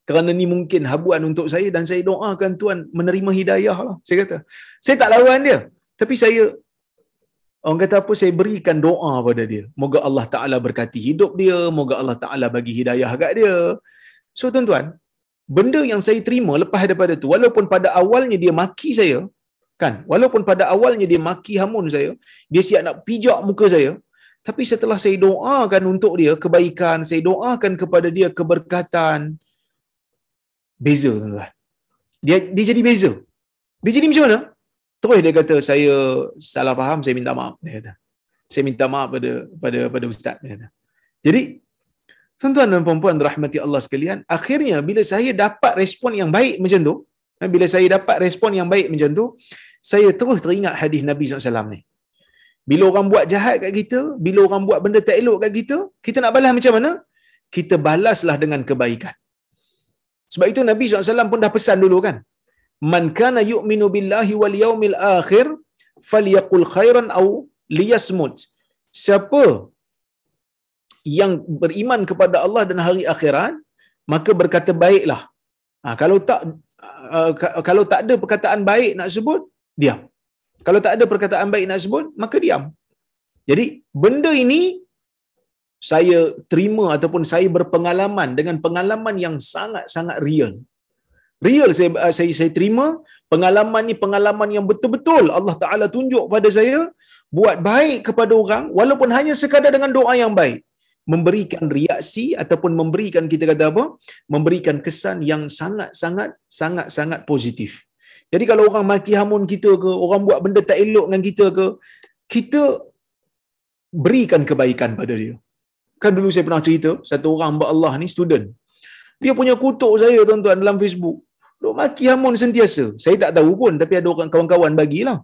kerana ni mungkin habuan untuk saya dan saya doakan Tuhan menerima hidayah lah saya kata saya tak lawan dia tapi saya orang kata apa saya berikan doa pada dia. Moga Allah Taala berkati hidup dia moga Allah Taala bagi hidayah kat dia. So tuan-tuan benda yang saya terima lepas daripada tu walaupun pada awalnya dia maki saya kan? Walaupun pada awalnya dia maki hamun saya dia siap nak pijak muka saya tapi setelah saya doakan untuk dia kebaikan saya doakan kepada dia keberkatan beza tuan dia dia jadi beza. Dia jadi macam mana terus dia kata saya salah faham saya minta maaf dia kata saya minta maaf pada pada pada ustaz dia kata jadi Tuan-tuan dan puan-puan rahmati Allah sekalian, akhirnya bila saya dapat respon yang baik macam tu, eh, bila saya dapat respon yang baik macam tu, saya terus teringat hadis Nabi SAW ni. Bila orang buat jahat kat kita, bila orang buat benda tak elok kat kita, kita nak balas macam mana? Kita balaslah dengan kebaikan. Sebab itu Nabi SAW pun dah pesan dulu kan. Man kana yu'minu billahi wal yaumil akhir, falyaqul khairan au liyasmut. Siapa yang beriman kepada Allah dan hari akhirat maka berkata baiklah. Ha, kalau tak uh, kalau tak ada perkataan baik nak sebut diam. Kalau tak ada perkataan baik nak sebut maka diam. Jadi benda ini saya terima ataupun saya berpengalaman dengan pengalaman yang sangat-sangat real real saya uh, saya saya terima pengalaman ni pengalaman yang betul-betul Allah Taala tunjuk pada saya buat baik kepada orang walaupun hanya sekadar dengan doa yang baik. Memberikan reaksi ataupun memberikan kita kata apa? Memberikan kesan yang sangat sangat sangat sangat positif. Jadi kalau orang maki hamun kita ke orang buat benda tak elok dengan kita ke kita berikan kebaikan pada dia. Kan dulu saya pernah cerita satu orang hamba Allah ni student. Dia punya kutuk saya tuan-tuan dalam Facebook duk maki hamun sentiasa saya tak tahu pun tapi ada orang kawan-kawan bagilah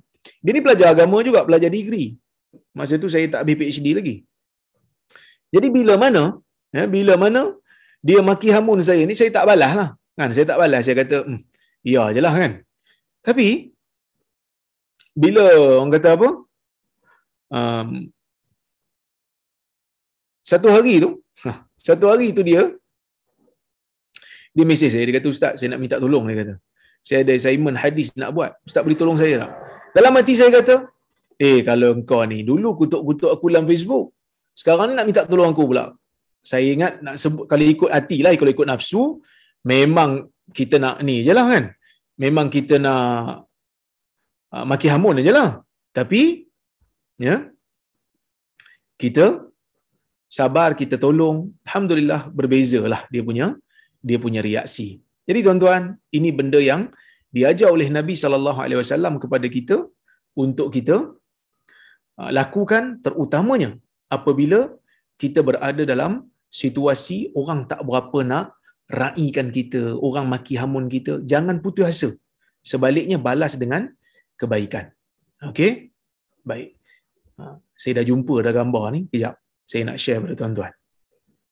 dia ni pelajar agama juga pelajar degree masa tu saya tak habis PhD lagi jadi bila mana, ya, bila mana dia maki hamun saya ni, saya tak balas lah. Kan? Saya tak balas. Saya kata, hmm, ya je lah kan. Tapi, bila orang kata apa, um, satu hari tu, satu hari tu dia, dia mesej saya, dia kata, Ustaz, saya nak minta tolong, dia kata. Saya ada assignment hadis nak buat. Ustaz boleh tolong saya tak? Dalam hati saya kata, eh kalau engkau ni, dulu kutuk-kutuk aku dalam Facebook, sekarang ni nak minta tolong aku pula. Saya ingat nak sebut kalau ikut hati lah, kalau ikut nafsu, memang kita nak ni je lah kan. Memang kita nak uh, maki hamun je lah. Tapi, ya, kita sabar, kita tolong. Alhamdulillah berbeza lah dia punya dia punya reaksi. Jadi tuan-tuan, ini benda yang diajar oleh Nabi sallallahu alaihi wasallam kepada kita untuk kita uh, lakukan terutamanya apabila kita berada dalam situasi orang tak berapa nak raikan kita, orang maki hamun kita, jangan putus asa. Sebaliknya balas dengan kebaikan. Okey? Baik. Ha, saya dah jumpa dah gambar ni. Kejap. Saya nak share pada tuan-tuan.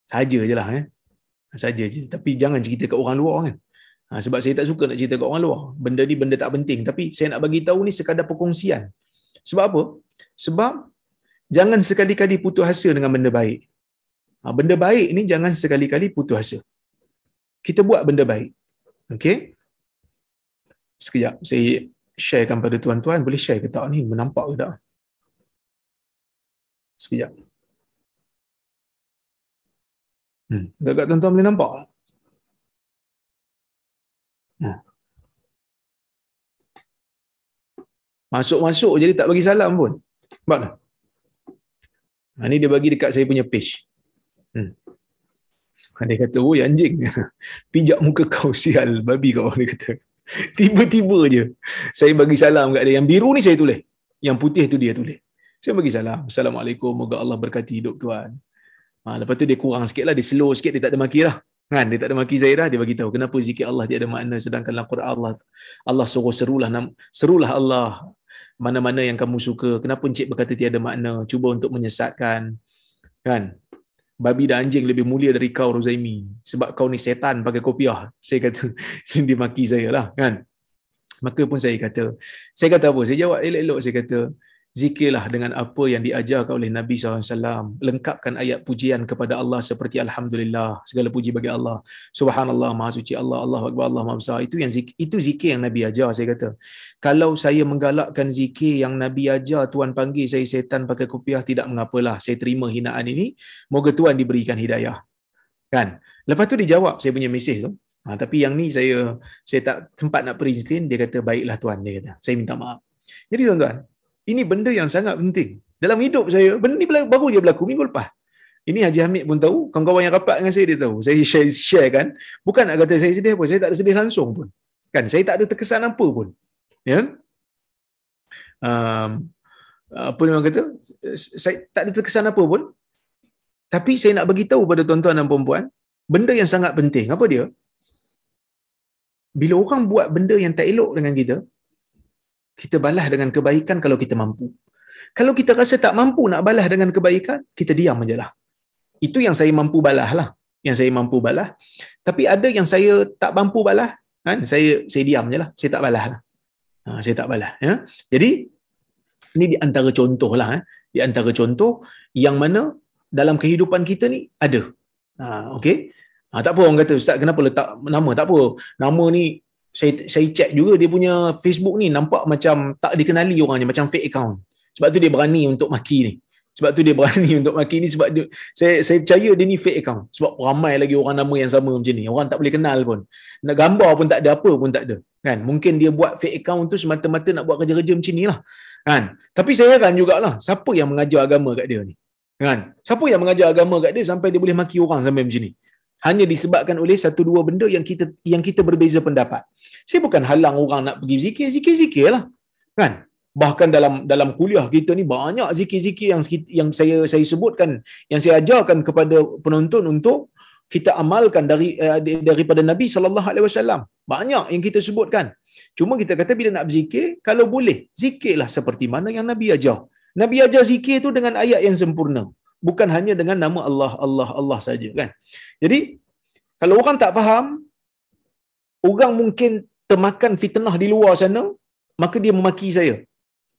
Saja je lah. Eh? Saja je. Tapi jangan cerita kat orang luar kan. Ha, sebab saya tak suka nak cerita kat orang luar. Benda ni benda tak penting. Tapi saya nak bagi tahu ni sekadar perkongsian. Sebab apa? Sebab jangan sekali-kali putus asa dengan benda baik. Ha, benda baik ni jangan sekali-kali putus asa. Kita buat benda baik. Okey? Sekejap. Saya sharekan pada tuan-tuan. Boleh share ke tak ni? Menampak ke tak? Sekejap. Hmm. Gak-gak tuan-tuan boleh nampak? Hmm. Masuk-masuk jadi tak bagi salam pun. Nampak tak? Ha, ni dia bagi dekat saya punya page. Hmm. Ha, dia kata, oh anjing. Pijak muka kau sial. Babi kau. Dia kata. Tiba-tiba je. Saya bagi salam kat dia. Yang biru ni saya tulis. Yang putih tu dia tulis. Saya bagi salam. Assalamualaikum. Moga Allah berkati hidup tuan. Ha, lepas tu dia kurang sikit lah. Dia slow sikit. Dia tak ada maki lah. Kan? Dia tak ada maki dah. Dia bagi tahu kenapa zikir Allah dia ada makna sedangkan dalam Quran Allah Allah suruh serulah serulah Allah mana-mana yang kamu suka. Kenapa encik berkata tiada makna? Cuba untuk menyesatkan. Kan? Babi dan anjing lebih mulia dari kau Rozaimi. Sebab kau ni setan pakai kopiah. Saya kata, dia maki saya lah. Kan? Maka pun saya kata, saya kata apa? Saya jawab elok-elok. Saya kata, zikirlah dengan apa yang diajarkan oleh Nabi SAW. Lengkapkan ayat pujian kepada Allah seperti Alhamdulillah. Segala puji bagi Allah. Subhanallah, Maha Suci Allah, Allah Akbar, Allah Maha Besar. Itu, yang zikir, itu zikir yang Nabi ajar, saya kata. Kalau saya menggalakkan zikir yang Nabi ajar, Tuan panggil saya setan pakai kopiah, tidak mengapalah. Saya terima hinaan ini. Moga Tuan diberikan hidayah. Kan? Lepas tu dijawab saya punya mesej tu. Ha, tapi yang ni saya saya tak sempat nak print screen. Dia kata, baiklah Tuan. Dia kata, saya minta maaf. Jadi tuan-tuan, ini benda yang sangat penting. Dalam hidup saya, benda ni baru je berlaku minggu lepas. Ini Haji Hamid pun tahu, kawan-kawan yang rapat dengan saya dia tahu. Saya share, share kan. Bukan nak kata saya sedih pun, saya tak ada sedih langsung pun. Kan, saya tak ada terkesan apa pun. Ya. Um, apa orang kata? Saya tak ada terkesan apa pun. Tapi saya nak bagi tahu pada tuan-tuan dan puan-puan, benda yang sangat penting. Apa dia? Bila orang buat benda yang tak elok dengan kita, kita balas dengan kebaikan kalau kita mampu. Kalau kita rasa tak mampu nak balas dengan kebaikan, kita diam aja lah. Itu yang saya mampu balas lah. Yang saya mampu balas. Tapi ada yang saya tak mampu balas, kan? saya saya diam je lah. Saya tak balas lah. Ha, saya tak balas. Ya? Jadi, ini di antara contoh lah. Eh? Di antara contoh yang mana dalam kehidupan kita ni ada. Ha, okay? Ha, tak apa orang kata, Ustaz kenapa letak nama? Tak apa. Nama ni saya saya check juga dia punya Facebook ni nampak macam tak dikenali orangnya macam fake account. Sebab tu dia berani untuk maki ni. Sebab tu dia berani untuk maki ni sebab dia, saya saya percaya dia ni fake account. Sebab ramai lagi orang nama yang sama macam ni. Orang tak boleh kenal pun. Nak gambar pun tak ada apa pun tak ada. Kan? Mungkin dia buat fake account tu semata-mata nak buat kerja-kerja macam ni lah. Kan? Tapi saya heran jugalah siapa yang mengajar agama kat dia ni. Kan? Siapa yang mengajar agama kat dia sampai dia boleh maki orang sampai macam ni hanya disebabkan oleh satu dua benda yang kita yang kita berbeza pendapat. Saya bukan halang orang nak pergi zikir, zikir-zikir lah. Kan? Bahkan dalam dalam kuliah kita ni banyak zikir-zikir yang yang saya saya sebutkan, yang saya ajarkan kepada penonton untuk kita amalkan dari uh, daripada Nabi sallallahu alaihi wasallam. Banyak yang kita sebutkan. Cuma kita kata bila nak berzikir, kalau boleh, zikirlah seperti mana yang Nabi ajar. Nabi ajar zikir tu dengan ayat yang sempurna bukan hanya dengan nama Allah Allah Allah saja kan? Jadi kalau orang tak faham orang mungkin termakan fitnah di luar sana maka dia memaki saya.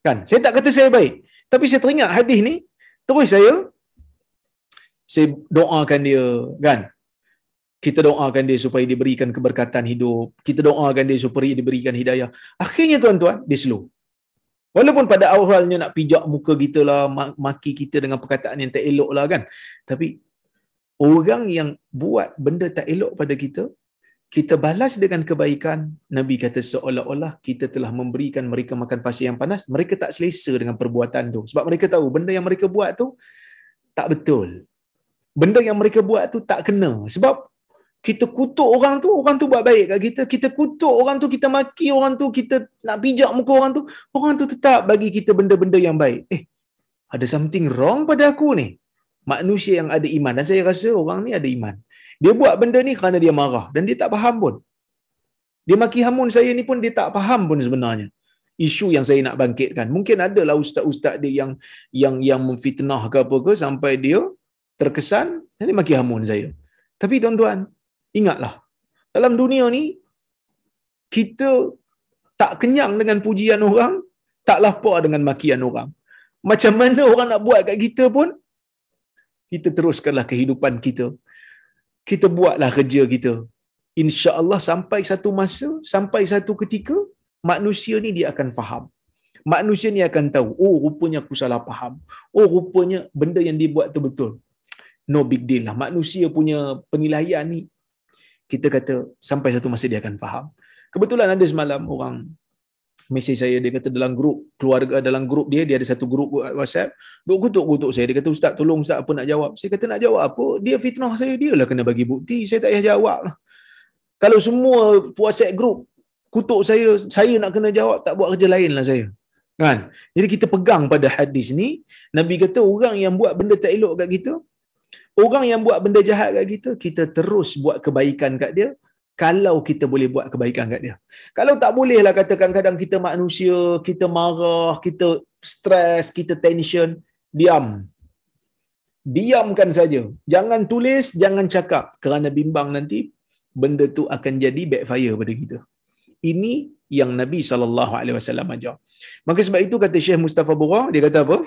Kan? Saya tak kata saya baik. Tapi saya teringat hadis ni terus saya saya doakan dia kan? Kita doakan dia supaya diberikan keberkatan hidup. Kita doakan dia supaya diberikan hidayah. Akhirnya tuan-tuan dia slow Walaupun pada awalnya nak pijak muka kita lah, maki kita dengan perkataan yang tak elok lah kan. Tapi orang yang buat benda tak elok pada kita, kita balas dengan kebaikan, Nabi kata seolah-olah kita telah memberikan mereka makan pasir yang panas, mereka tak selesa dengan perbuatan tu. Sebab mereka tahu benda yang mereka buat tu tak betul. Benda yang mereka buat tu tak kena. Sebab kita kutuk orang tu, orang tu buat baik kat kita. Kita kutuk orang tu, kita maki orang tu, kita nak pijak muka orang tu, orang tu tetap bagi kita benda-benda yang baik. Eh, ada something wrong pada aku ni. manusia yang ada iman dan saya rasa orang ni ada iman. Dia buat benda ni kerana dia marah dan dia tak faham pun. Dia maki hamun saya ni pun dia tak faham pun sebenarnya. Isu yang saya nak bangkitkan. Mungkin adalah ustaz-ustaz dia yang yang yang memfitnah ke apa ke sampai dia terkesan dia maki hamun saya. Tapi tuan-tuan, ingatlah. Dalam dunia ni kita tak kenyang dengan pujian orang, tak lapar dengan makian orang. Macam mana orang nak buat kat kita pun, kita teruskanlah kehidupan kita. Kita buatlah kerja kita. Insya Allah sampai satu masa, sampai satu ketika, manusia ni dia akan faham. Manusia ni akan tahu, oh rupanya aku salah faham. Oh rupanya benda yang dibuat tu betul. No big deal lah. Manusia punya penilaian ni, kita kata sampai satu masa dia akan faham. Kebetulan ada semalam orang mesej saya dia kata dalam grup keluarga dalam grup dia dia ada satu grup WhatsApp. Duk kutuk-kutuk saya. Dia kata ustaz tolong ustaz apa nak jawab? Saya kata nak jawab apa? Dia fitnah saya dia lah kena bagi bukti. Saya tak payah jawab lah. Kalau semua WhatsApp grup kutuk saya saya nak kena jawab tak buat kerja lain lah saya. Kan? Jadi kita pegang pada hadis ni. Nabi kata orang yang buat benda tak elok kat kita orang yang buat benda jahat kat kita kita terus buat kebaikan kat dia kalau kita boleh buat kebaikan kat dia. Kalau tak boleh lah katakan kadang kita manusia, kita marah, kita stres, kita tension, diam. Diamkan saja. Jangan tulis, jangan cakap kerana bimbang nanti benda tu akan jadi backfire pada kita. Ini yang Nabi wasallam ajar. Maka sebab itu kata Syekh Mustafa Bura, dia kata apa?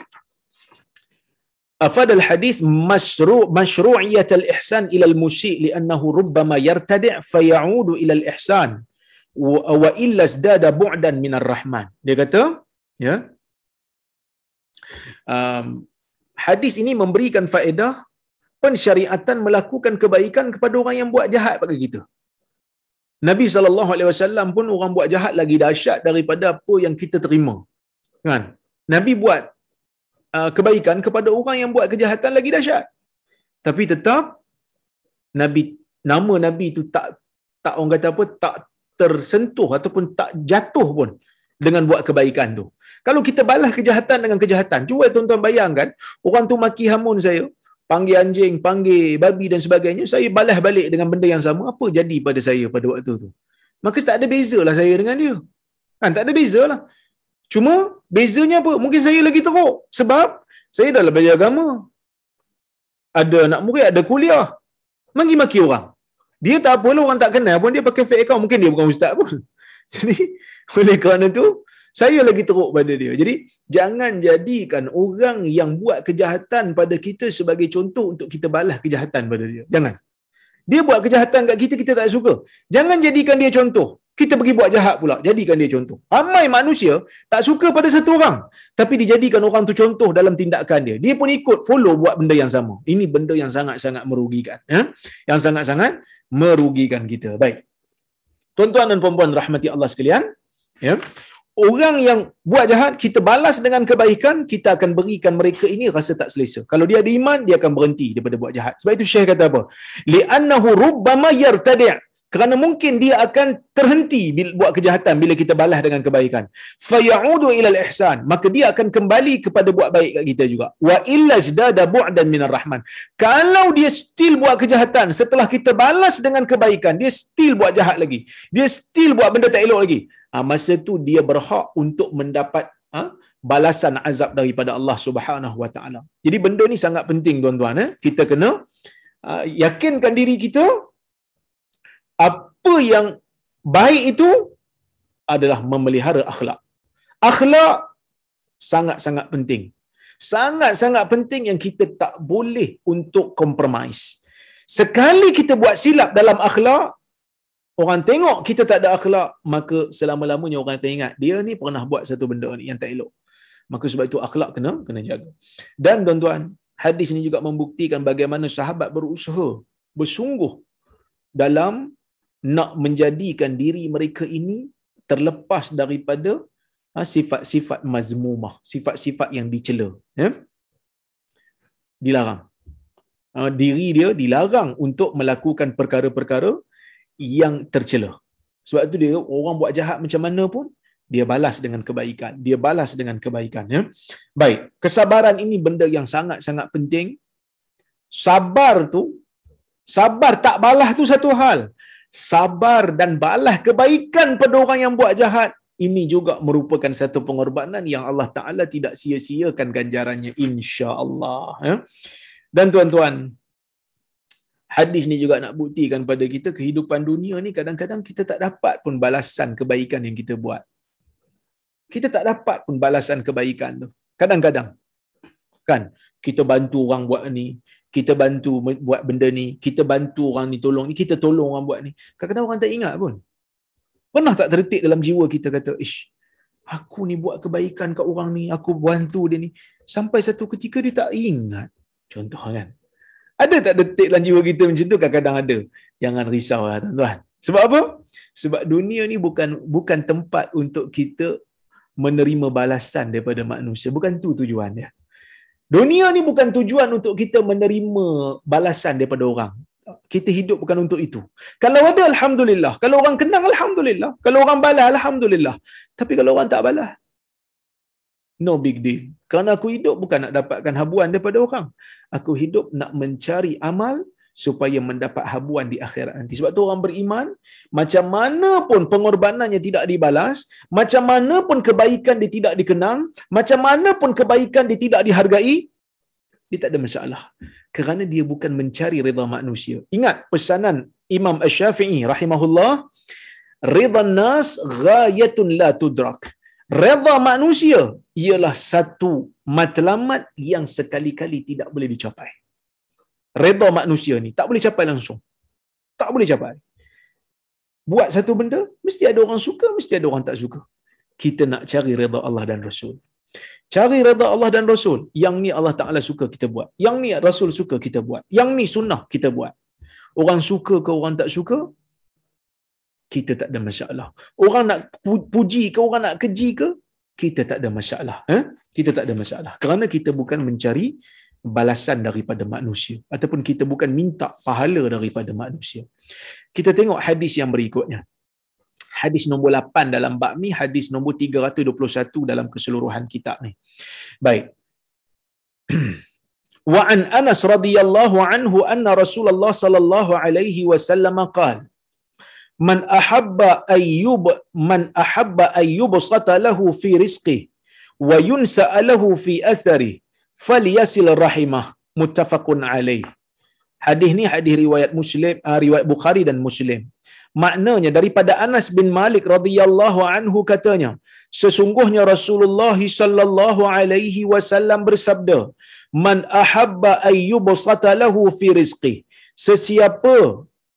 أفاد الحديث مشروع مشروعية الإحسان إلى المسيء لأنه ربما يرتدع فيعود إلى الإحسان وإلا ازداد بعدا من الرحمن dia kata ya um, hadis ini memberikan faedah pensyariatan melakukan kebaikan kepada orang yang buat jahat pada kita Nabi sallallahu alaihi wasallam pun orang buat jahat lagi dahsyat daripada apa yang kita terima kan Nabi buat Uh, kebaikan kepada orang yang buat kejahatan lagi dahsyat. Tapi tetap nabi nama nabi itu tak tak orang kata apa tak tersentuh ataupun tak jatuh pun dengan buat kebaikan tu. Kalau kita balas kejahatan dengan kejahatan, cuba tuan-tuan bayangkan, orang tu maki hamun saya, panggil anjing, panggil babi dan sebagainya, saya balas balik dengan benda yang sama, apa jadi pada saya pada waktu tu? Maka tak ada bezalah saya dengan dia. Kan tak ada bezalah. Cuma bezanya apa? Mungkin saya lagi teruk. Sebab saya dah belajar agama. Ada anak murid, ada kuliah. Maki-maki orang. Dia tak apa orang tak kenal pun dia pakai fake account. Mungkin dia bukan ustaz pun. Jadi, oleh kerana tu, saya lagi teruk pada dia. Jadi, jangan jadikan orang yang buat kejahatan pada kita sebagai contoh untuk kita balas kejahatan pada dia. Jangan. Dia buat kejahatan kat kita, kita tak suka. Jangan jadikan dia contoh kita pergi buat jahat pula. Jadikan dia contoh. Ramai manusia tak suka pada satu orang. Tapi dijadikan orang tu contoh dalam tindakan dia. Dia pun ikut follow buat benda yang sama. Ini benda yang sangat-sangat merugikan ya yang sangat-sangat merugikan kita. Baik. Tuan-tuan dan puan-puan rahmati Allah sekalian ya? Orang yang buat jahat kita balas dengan kebaikan kita akan berikan mereka ini rasa tak selesa. Kalau dia ada iman dia akan berhenti daripada buat jahat. Sebab itu syekh kata apa? Li'annahu rubbama yartadi' kerana mungkin dia akan terhenti buat kejahatan bila kita balas dengan kebaikan. Fayaudu ila ihsan. Maka dia akan kembali kepada buat baik kat kita juga. Wa illa zdada bu'dan minar rahman. Kalau dia still buat kejahatan setelah kita balas dengan kebaikan dia still buat jahat lagi. Dia still buat benda tak elok lagi. Ha, masa tu dia berhak untuk mendapat ha, balasan azab daripada Allah Subhanahu wa taala. Jadi benda ni sangat penting tuan-tuan eh. Kita kena uh, yakinkan diri kita apa yang baik itu adalah memelihara akhlak. Akhlak sangat-sangat penting. Sangat-sangat penting yang kita tak boleh untuk compromise. Sekali kita buat silap dalam akhlak, orang tengok kita tak ada akhlak, maka selama-lamanya orang akan ingat, dia ni pernah buat satu benda ni yang tak elok. Maka sebab itu akhlak kena kena jaga. Dan tuan-tuan, hadis ini juga membuktikan bagaimana sahabat berusaha bersungguh dalam nak menjadikan diri mereka ini terlepas daripada ha, sifat-sifat mazmumah, sifat-sifat yang dicela. Ya? Dilarang. Ha, diri dia dilarang untuk melakukan perkara-perkara yang tercela. Sebab itu dia orang buat jahat macam mana pun dia balas dengan kebaikan. Dia balas dengan kebaikan. Ya? Baik, kesabaran ini benda yang sangat-sangat penting sabar tu sabar tak balas tu satu hal sabar dan balas kebaikan pada orang yang buat jahat ini juga merupakan satu pengorbanan yang Allah Taala tidak sia-siakan ganjarannya insya-Allah ya. Dan tuan-tuan, hadis ni juga nak buktikan pada kita kehidupan dunia ni kadang-kadang kita tak dapat pun balasan kebaikan yang kita buat. Kita tak dapat pun balasan kebaikan tu. Kadang-kadang kan kita bantu orang buat ni, kita bantu buat benda ni, kita bantu orang ni tolong ni, kita tolong orang buat ni. Kadang-kadang orang tak ingat pun. Pernah tak tertik dalam jiwa kita kata, "Ish, aku ni buat kebaikan kat orang ni, aku bantu dia ni." Sampai satu ketika dia tak ingat. Contoh kan. Ada tak detik dalam jiwa kita macam tu? Kadang-kadang ada. Jangan risau lah tuan-tuan. Sebab apa? Sebab dunia ni bukan bukan tempat untuk kita menerima balasan daripada manusia. Bukan tu tujuan dia. Dunia ni bukan tujuan untuk kita menerima balasan daripada orang. Kita hidup bukan untuk itu. Kalau ada, Alhamdulillah. Kalau orang kenang, Alhamdulillah. Kalau orang balas, Alhamdulillah. Tapi kalau orang tak balas, no big deal. Kerana aku hidup bukan nak dapatkan habuan daripada orang. Aku hidup nak mencari amal supaya mendapat habuan di akhirat nanti. Sebab tu orang beriman, macam mana pun pengorbanannya tidak dibalas, macam mana pun kebaikan dia tidak dikenang, macam mana pun kebaikan dia tidak dihargai, dia tak ada masalah. Kerana dia bukan mencari rida manusia. Ingat pesanan Imam Ash-Syafi'i rahimahullah, rida nas ghayatun la tudrak. Reda manusia ialah satu matlamat yang sekali-kali tidak boleh dicapai. Reda manusia ni tak boleh capai langsung. Tak boleh capai. Buat satu benda, mesti ada orang suka, mesti ada orang tak suka. Kita nak cari reda Allah dan Rasul. Cari reda Allah dan Rasul. Yang ni Allah Ta'ala suka kita buat. Yang ni Rasul suka kita buat. Yang ni sunnah kita buat. Orang suka ke orang tak suka, kita tak ada masalah. Orang nak puji ke orang nak keji ke, kita tak ada masalah. Eh? Kita tak ada masalah. Kerana kita bukan mencari balasan daripada manusia. Ataupun kita bukan minta pahala daripada manusia. Kita tengok hadis yang berikutnya. Hadis nombor 8 dalam bab ni, hadis nombor 321 dalam keseluruhan kitab ni. Baik. Wa an Anas radhiyallahu anhu anna Rasulullah sallallahu alaihi wasallam qala man ahabba ayyub man ahabba ayyub lahu fi rizqi wa yunsa lahu fi athari falyasil rahimah muttafaqun alaih. Hadis ni hadis riwayat muslim uh, riwayat bukhari dan muslim. Maknanya daripada Anas bin Malik radhiyallahu anhu katanya sesungguhnya Rasulullah sallallahu alaihi wasallam bersabda man ahabba ayyub lahu fi rizqi sesiapa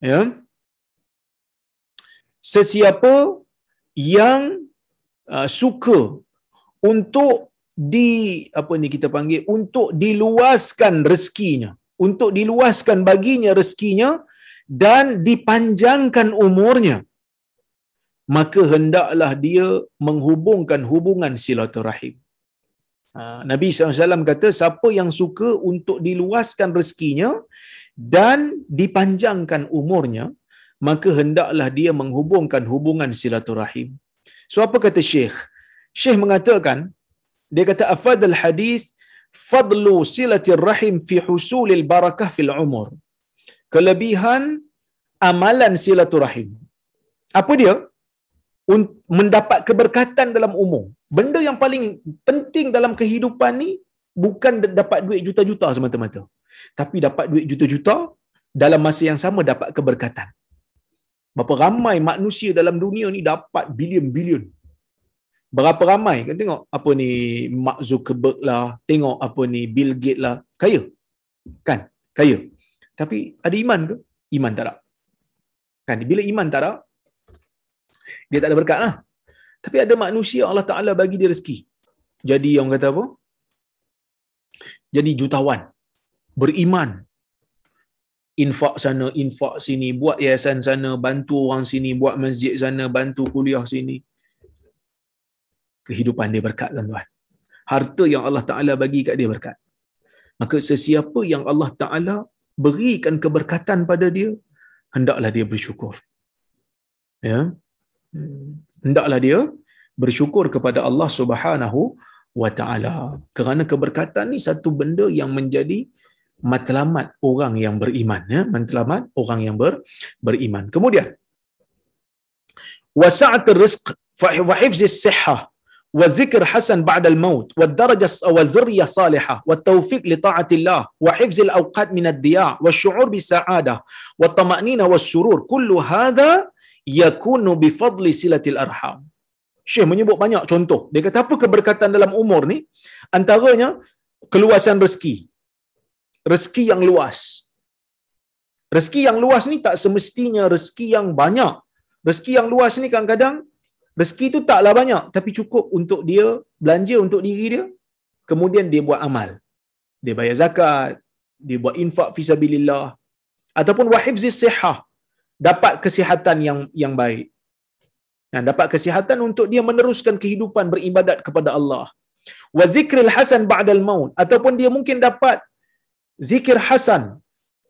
ya sesiapa yang uh, suka untuk di apa ni kita panggil untuk diluaskan rezekinya untuk diluaskan baginya rezekinya dan dipanjangkan umurnya maka hendaklah dia menghubungkan hubungan silaturahim ha, Nabi SAW kata siapa yang suka untuk diluaskan rezekinya dan dipanjangkan umurnya maka hendaklah dia menghubungkan hubungan silaturahim. So apa kata Syekh? Syekh mengatakan, dia kata afadal hadis fadlu silatir rahim fi husulil barakah fil umur. Kelebihan amalan silaturahim. Apa dia? mendapat keberkatan dalam umur. Benda yang paling penting dalam kehidupan ni bukan dapat duit juta-juta semata-mata. Tapi dapat duit juta-juta dalam masa yang sama dapat keberkatan. Berapa ramai manusia dalam dunia ni dapat bilion-bilion. Berapa ramai? Kan tengok apa ni Mark Zuckerberg lah, tengok apa ni Bill Gates lah. Kaya. Kan? Kaya. Tapi ada iman ke? Iman tak ada. Kan? Bila iman tak ada, dia tak ada berkat lah. Tapi ada manusia Allah Ta'ala bagi dia rezeki. Jadi yang kata apa? Jadi jutawan. Beriman infak sana, infak sini, buat yayasan sana, bantu orang sini, buat masjid sana, bantu kuliah sini. Kehidupan dia berkat tuan-tuan. Harta yang Allah Ta'ala bagi kat dia berkat. Maka sesiapa yang Allah Ta'ala berikan keberkatan pada dia, hendaklah dia bersyukur. Ya, Hendaklah dia bersyukur kepada Allah Subhanahu wa Ta'ala. Kerana keberkatan ni satu benda yang menjadi matlamat orang yang beriman ya matlamat orang yang ber, beriman kemudian wasa'at rizq wa hifz as-sihhah والذكر حسن بعد الموت والدرجة والذرية صالحة والتوفيق لطاعة الله وحفظ الأوقات من الضياع والشعور بالسعادة والطمأنينة والسرور كل هذا يكون بفضل صلة الأرحام Syekh menyebut banyak contoh. Dia kata apa keberkatan dalam umur ni? Antaranya keluasan rezeki. Rezeki yang luas. Rezeki yang luas ni tak semestinya rezeki yang banyak. Rezeki yang luas ni kadang-kadang rezeki tu taklah banyak tapi cukup untuk dia belanja untuk diri dia. Kemudian dia buat amal. Dia bayar zakat, dia buat infak fi sabilillah ataupun wahibzis sihah. Dapat kesihatan yang yang baik. Dan dapat kesihatan untuk dia meneruskan kehidupan beribadat kepada Allah. Wa zikril hasan ba'dal maut ataupun dia mungkin dapat zikir hasan,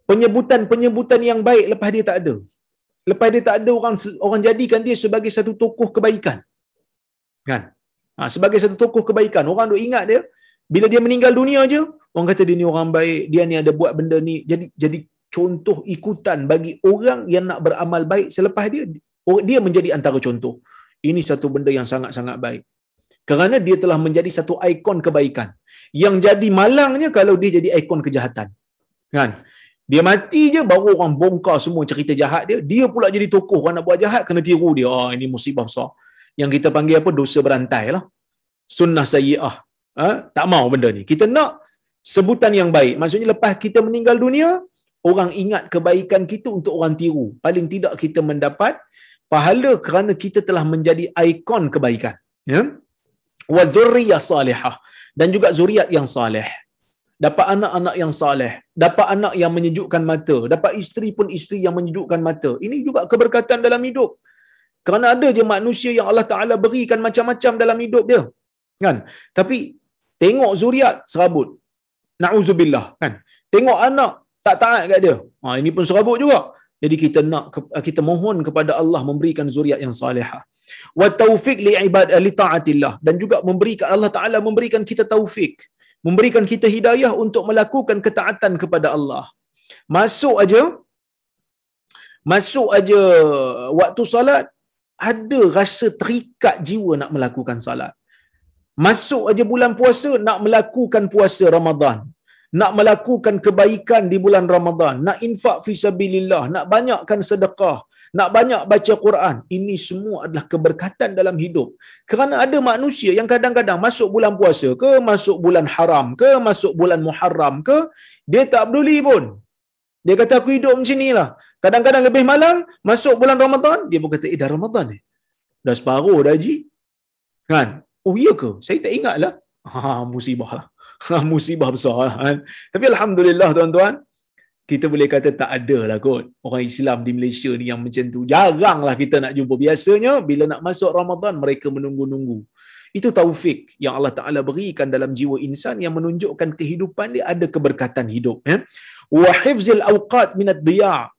penyebutan-penyebutan yang baik lepas dia tak ada. Lepas dia tak ada orang orang jadikan dia sebagai satu tokoh kebaikan. Kan? Ha, sebagai satu tokoh kebaikan. Orang duk ingat dia bila dia meninggal dunia aja, orang kata dia ni orang baik, dia ni ada buat benda ni. Jadi jadi contoh ikutan bagi orang yang nak beramal baik selepas dia dia menjadi antara contoh. Ini satu benda yang sangat-sangat baik. Kerana dia telah menjadi satu ikon kebaikan. Yang jadi malangnya kalau dia jadi ikon kejahatan. Kan? Dia mati je baru orang bongkar semua cerita jahat dia. Dia pula jadi tokoh orang nak buat jahat kena tiru dia. Oh, ini musibah besar. Yang kita panggil apa? Dosa berantai lah. Sunnah sayyi'ah. Ha? Tak mau benda ni. Kita nak sebutan yang baik. Maksudnya lepas kita meninggal dunia, orang ingat kebaikan kita untuk orang tiru. Paling tidak kita mendapat pahala kerana kita telah menjadi ikon kebaikan ya wa zurriyah salihah dan juga zuriat yang saleh dapat anak-anak yang saleh dapat anak yang menyejukkan mata dapat isteri pun isteri yang menyejukkan mata. Ini juga keberkatan dalam hidup. Kerana ada je manusia yang Allah Taala berikan macam-macam dalam hidup dia kan? Tapi tengok zuriat serabut. Nauzubillah kan? Tengok anak tak taat kat dia. Ha ini pun serabut juga. Jadi kita nak kita mohon kepada Allah memberikan zuriat yang salihah. Wa taufiq li ibad li taatillah. Dan juga memberikan Allah Taala memberikan kita taufik, memberikan kita hidayah untuk melakukan ketaatan kepada Allah. Masuk aja masuk aja waktu salat ada rasa terikat jiwa nak melakukan salat. Masuk aja bulan puasa nak melakukan puasa Ramadan nak melakukan kebaikan di bulan Ramadan, nak infak fi sabilillah, nak banyakkan sedekah, nak banyak baca Quran. Ini semua adalah keberkatan dalam hidup. Kerana ada manusia yang kadang-kadang masuk bulan puasa ke, masuk bulan haram ke, masuk bulan Muharram ke, dia tak peduli pun. Dia kata aku hidup macam lah. Kadang-kadang lebih malam, masuk bulan Ramadan, dia pun kata, eh dah Ramadan ni. Dah separuh dah Haji. Kan? Oh iya ke? Saya tak ingat lah. Ha, musibah lah. musibah besar lah, kan. Tapi Alhamdulillah tuan-tuan, kita boleh kata tak ada lah kot. Orang Islam di Malaysia ni yang macam tu. Jarang lah kita nak jumpa. Biasanya bila nak masuk Ramadan, mereka menunggu-nunggu. Itu taufik yang Allah Ta'ala berikan dalam jiwa insan yang menunjukkan kehidupan dia ada keberkatan hidup. Ya. Wahifzil awqat minat diya'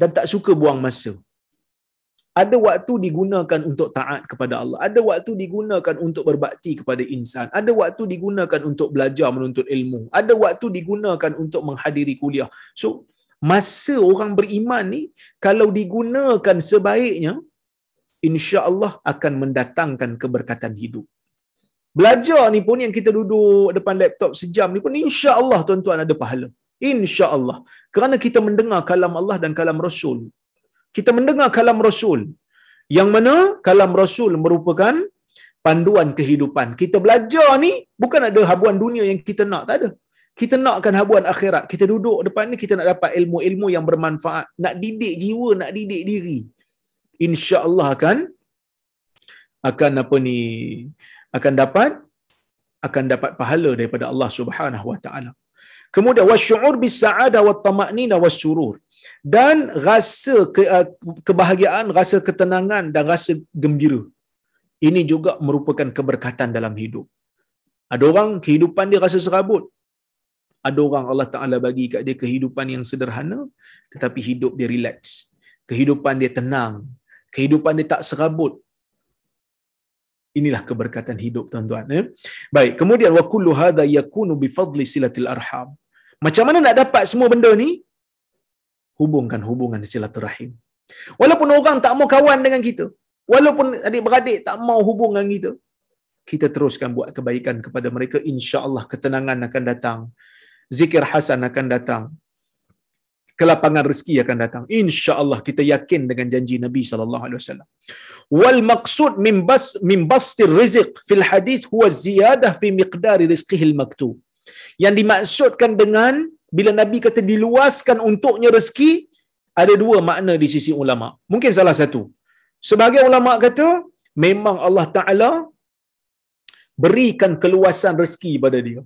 dan tak suka buang masa ada waktu digunakan untuk taat kepada Allah. Ada waktu digunakan untuk berbakti kepada insan. Ada waktu digunakan untuk belajar menuntut ilmu. Ada waktu digunakan untuk menghadiri kuliah. So masa orang beriman ni kalau digunakan sebaiknya insya-Allah akan mendatangkan keberkatan hidup. Belajar ni pun yang kita duduk depan laptop sejam ni pun insya-Allah tuan-tuan ada pahala. insya-Allah. Kerana kita mendengar kalam Allah dan kalam Rasul kita mendengar kalam Rasul. Yang mana kalam Rasul merupakan panduan kehidupan. Kita belajar ni bukan ada habuan dunia yang kita nak, tak ada. Kita nakkan habuan akhirat. Kita duduk depan ni kita nak dapat ilmu-ilmu yang bermanfaat, nak didik jiwa, nak didik diri. Insya-Allah akan akan apa ni akan dapat akan dapat pahala daripada Allah Subhanahu wa taala. Kemudian wasyu'ur bis sa'ada wat tama'nina wasyurur. Dan rasa ke, uh, kebahagiaan, rasa ketenangan dan rasa gembira. Ini juga merupakan keberkatan dalam hidup. Ada orang kehidupan dia rasa serabut. Ada orang Allah Taala bagi kat dia kehidupan yang sederhana tetapi hidup dia relax. Kehidupan dia tenang. Kehidupan dia tak serabut. Inilah keberkatan hidup tuan-tuan ya. Baik, kemudian wa kullu hadha yakunu bi fadli silatil arham. Macam mana nak dapat semua benda ni? Hubungkan hubungan silaturahim. Walaupun orang tak mau kawan dengan kita, walaupun adik-beradik tak mau hubung dengan kita, kita teruskan buat kebaikan kepada mereka. InsyaAllah ketenangan akan datang. Zikir hasan akan datang. Kelapangan rezeki akan datang. InsyaAllah kita yakin dengan janji Nabi SAW. Wal maksud min bas min bastir rizq fil hadis huwa ziyadah fi miqdari rizqihil maktub. Yang dimaksudkan dengan bila Nabi kata diluaskan untuknya rezeki, ada dua makna di sisi ulama. Mungkin salah satu. Sebagai ulama kata, memang Allah Ta'ala berikan keluasan rezeki pada dia.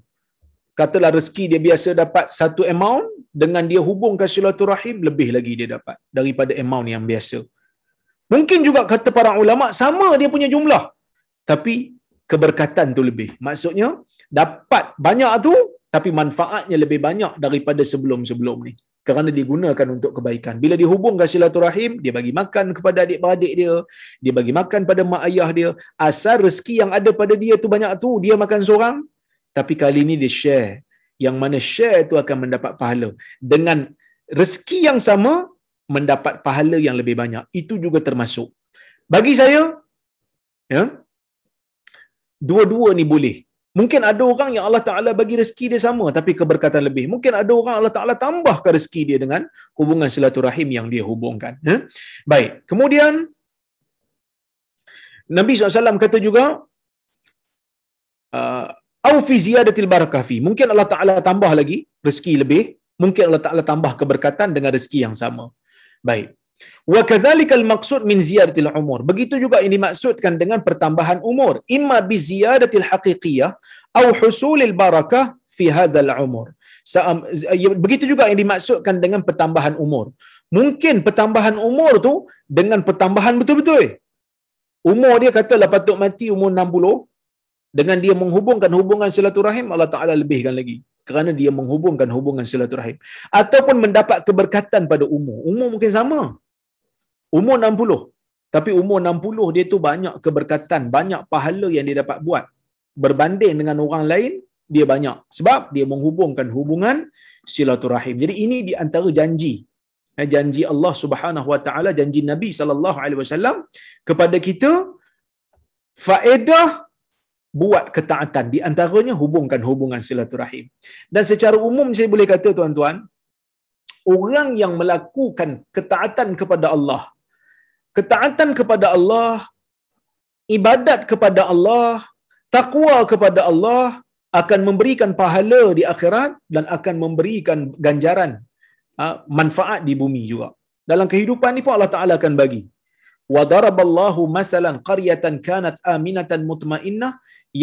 Katalah rezeki dia biasa dapat satu amount, dengan dia hubungkan silaturahim, lebih lagi dia dapat daripada amount yang biasa. Mungkin juga kata para ulama, sama dia punya jumlah. Tapi keberkatan tu lebih. Maksudnya, dapat banyak tu, tapi manfaatnya lebih banyak daripada sebelum-sebelum ni kerana digunakan untuk kebaikan. Bila dihubungkan silaturahim, dia bagi makan kepada adik-beradik dia, dia bagi makan pada mak ayah dia. Asal rezeki yang ada pada dia tu banyak tu, dia makan seorang. Tapi kali ini dia share. Yang mana share tu akan mendapat pahala. Dengan rezeki yang sama, mendapat pahala yang lebih banyak. Itu juga termasuk. Bagi saya, ya, dua-dua ni boleh. Mungkin ada orang yang Allah Ta'ala bagi rezeki dia sama tapi keberkatan lebih. Mungkin ada orang Allah Ta'ala tambahkan rezeki dia dengan hubungan silaturahim yang dia hubungkan. Ha? Baik. Kemudian, Nabi SAW kata juga, uh, Au fi ziyadatil barakafi. Mungkin Allah Ta'ala tambah lagi rezeki lebih. Mungkin Allah Ta'ala tambah keberkatan dengan rezeki yang sama. Baik. Wa kadzalikal maqsud min ziyadatil umur. Begitu juga ini dimaksudkan dengan pertambahan umur. Imma bi ziyadatil haqiqiyah au husulil barakah fi hadzal umur. Ya, begitu juga yang dimaksudkan dengan pertambahan umur. Mungkin pertambahan umur tu dengan pertambahan betul-betul. Umur dia katalah patut mati umur 60 dengan dia menghubungkan hubungan silaturahim Allah Taala lebihkan lagi kerana dia menghubungkan hubungan silaturahim ataupun mendapat keberkatan pada umur. Umur mungkin sama. Umur 60. Tapi umur 60 dia tu banyak keberkatan, banyak pahala yang dia dapat buat. Berbanding dengan orang lain, dia banyak. Sebab dia menghubungkan hubungan silaturahim. Jadi ini di antara janji. Eh, janji Allah Subhanahu Wa Taala, janji Nabi sallallahu alaihi wasallam kepada kita faedah buat ketaatan di antaranya hubungkan hubungan silaturahim. Dan secara umum saya boleh kata tuan-tuan, orang yang melakukan ketaatan kepada Allah ketaatan kepada Allah, ibadat kepada Allah, takwa kepada Allah akan memberikan pahala di akhirat dan akan memberikan ganjaran ah, manfaat di bumi juga. Dalam kehidupan ni pun Allah Taala akan bagi. Wa daraballahu masalan qaryatan kanat aminatan mutmainnah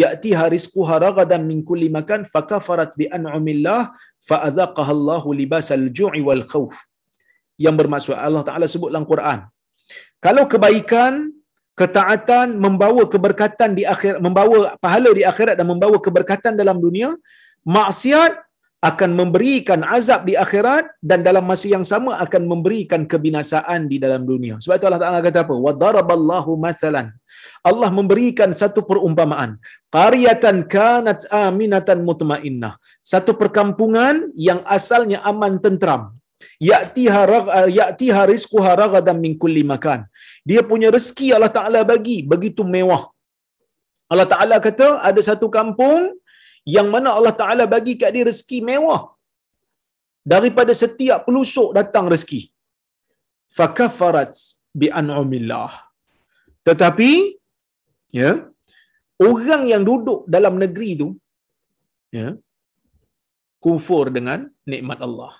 ya'tiha rizquha ragadan min kulli makan fakafarat bi an'amillah fa azaqaha Allahu libasal ju'i wal khauf. Yang bermaksud Allah Taala sebut dalam Quran, kalau kebaikan, ketaatan membawa keberkatan di akhir membawa pahala di akhirat dan membawa keberkatan dalam dunia, maksiat akan memberikan azab di akhirat dan dalam masa yang sama akan memberikan kebinasaan di dalam dunia. Sebab itu Allah Taala kata apa? Wa daraballahu masalan. Allah memberikan satu perumpamaan. Qaryatan kanat aminatan mutmainnah. Satu perkampungan yang asalnya aman tentram ya'tiha rag ya'tiha rizquha ragadan min kulli makan dia punya rezeki Allah Taala bagi begitu mewah Allah Taala kata ada satu kampung yang mana Allah Taala bagi kat dia rezeki mewah daripada setiap pelusuk datang rezeki fakafarat bi an'amillah tetapi ya orang yang duduk dalam negeri tu ya kufur dengan nikmat Allah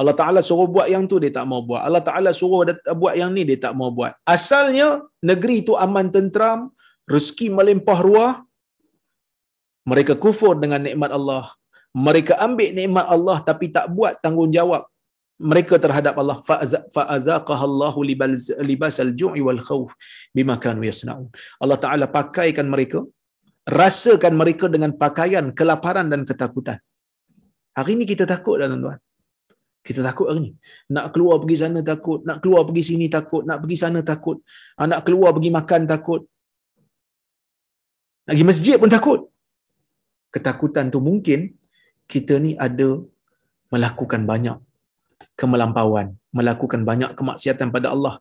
Allah Ta'ala suruh buat yang tu, dia tak mau buat. Allah Ta'ala suruh buat yang ni, dia tak mau buat. Asalnya, negeri itu aman tentram, rezeki melimpah ruah, mereka kufur dengan nikmat Allah. Mereka ambil nikmat Allah tapi tak buat tanggungjawab mereka terhadap Allah fa'azaqaha Allahu libasal ju'i wal khauf bima kanu yasnaun. Allah Taala pakaikan mereka rasakan mereka dengan pakaian kelaparan dan ketakutan. Hari ini kita takut dah tuan-tuan. Kita takut hari ni. Nak keluar pergi sana takut. Nak keluar pergi sini takut. Nak pergi sana takut. Nak keluar pergi makan takut. Nak pergi masjid pun takut. Ketakutan tu mungkin kita ni ada melakukan banyak kemelampauan, melakukan banyak kemaksiatan pada Allah.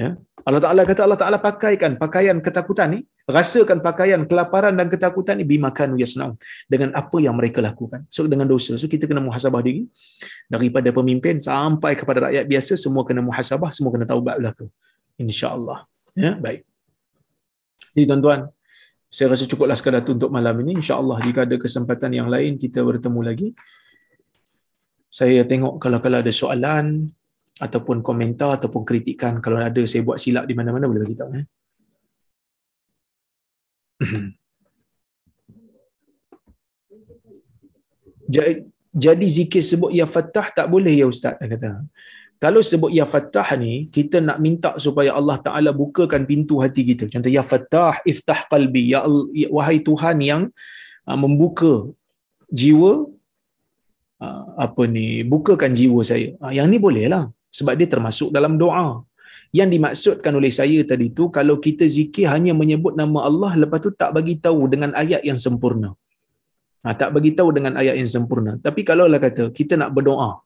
Ya. Allah Taala kata Allah Taala pakaikan pakaian ketakutan ni, rasakan pakaian kelaparan dan ketakutan ni bimakan yasnaun dengan apa yang mereka lakukan. So dengan dosa. So kita kena muhasabah diri daripada pemimpin sampai kepada rakyat biasa semua kena muhasabah, semua kena taubat belaka. Insya-Allah. Ya, baik. Jadi tuan-tuan, saya rasa cukuplah sekadar tu untuk malam ini. InsyaAllah jika ada kesempatan yang lain, kita bertemu lagi. Saya tengok kalau-kalau ada soalan ataupun komentar ataupun kritikan. Kalau ada saya buat silap di mana-mana, boleh tahu. Eh? Jadi zikir sebut ya fatah tak boleh ya Ustaz. Dia kata kalau sebut ya fattah ni kita nak minta supaya Allah Taala bukakan pintu hati kita. Contoh ya fattah iftah qalbi. Ya, ya wahai Tuhan yang uh, membuka jiwa uh, apa ni bukakan jiwa saya. Uh, yang ni boleh lah sebab dia termasuk dalam doa. Yang dimaksudkan oleh saya tadi tu kalau kita zikir hanya menyebut nama Allah lepas tu tak bagi tahu dengan ayat yang sempurna. Ha, tak bagi tahu dengan ayat yang sempurna. Tapi kalau lah kata kita nak berdoa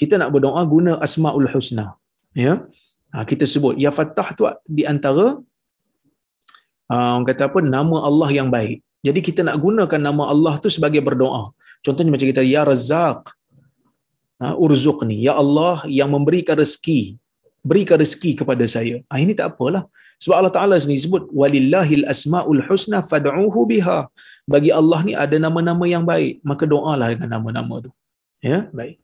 kita nak berdoa guna asmaul husna ya. Ha, kita sebut ya fatah tu di antara uh, orang kata apa nama Allah yang baik. Jadi kita nak gunakan nama Allah tu sebagai berdoa. Contohnya macam kita ya razzaq ha, urzuqni. Ya Allah yang memberikan rezeki berikan rezeki kepada saya. Ha, ini tak apalah. Sebab Allah Taala sendiri sebut walillahil asmaul husna fad'uhu biha. Bagi Allah ni ada nama-nama yang baik. Maka doalah dengan nama-nama tu. Ya baik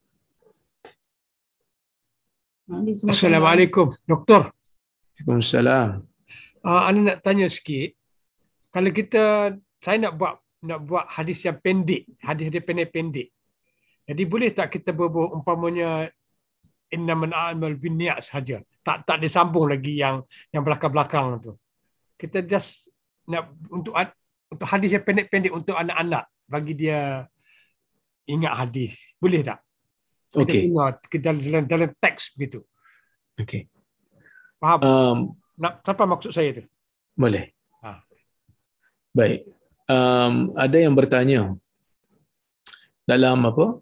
Assalamualaikum, doktor. Waalaikumsalam. Uh, Anda nak tanya sikit. Kalau kita, saya nak buat nak buat hadis yang pendek, hadis dia pendek-pendek. Jadi boleh tak kita berbuat umpamanya inna man a'mal bin niat saja. Tak tak disambung lagi yang yang belakang-belakang tu. Kita just nak untuk untuk hadis yang pendek-pendek untuk anak-anak bagi dia ingat hadis. Boleh tak? Okey. Kita dalam, dalam, dalam teks begitu. Okey. Faham? Um, Nak, apa maksud saya tu? Boleh. Ha. Baik. Um, ada yang bertanya dalam apa?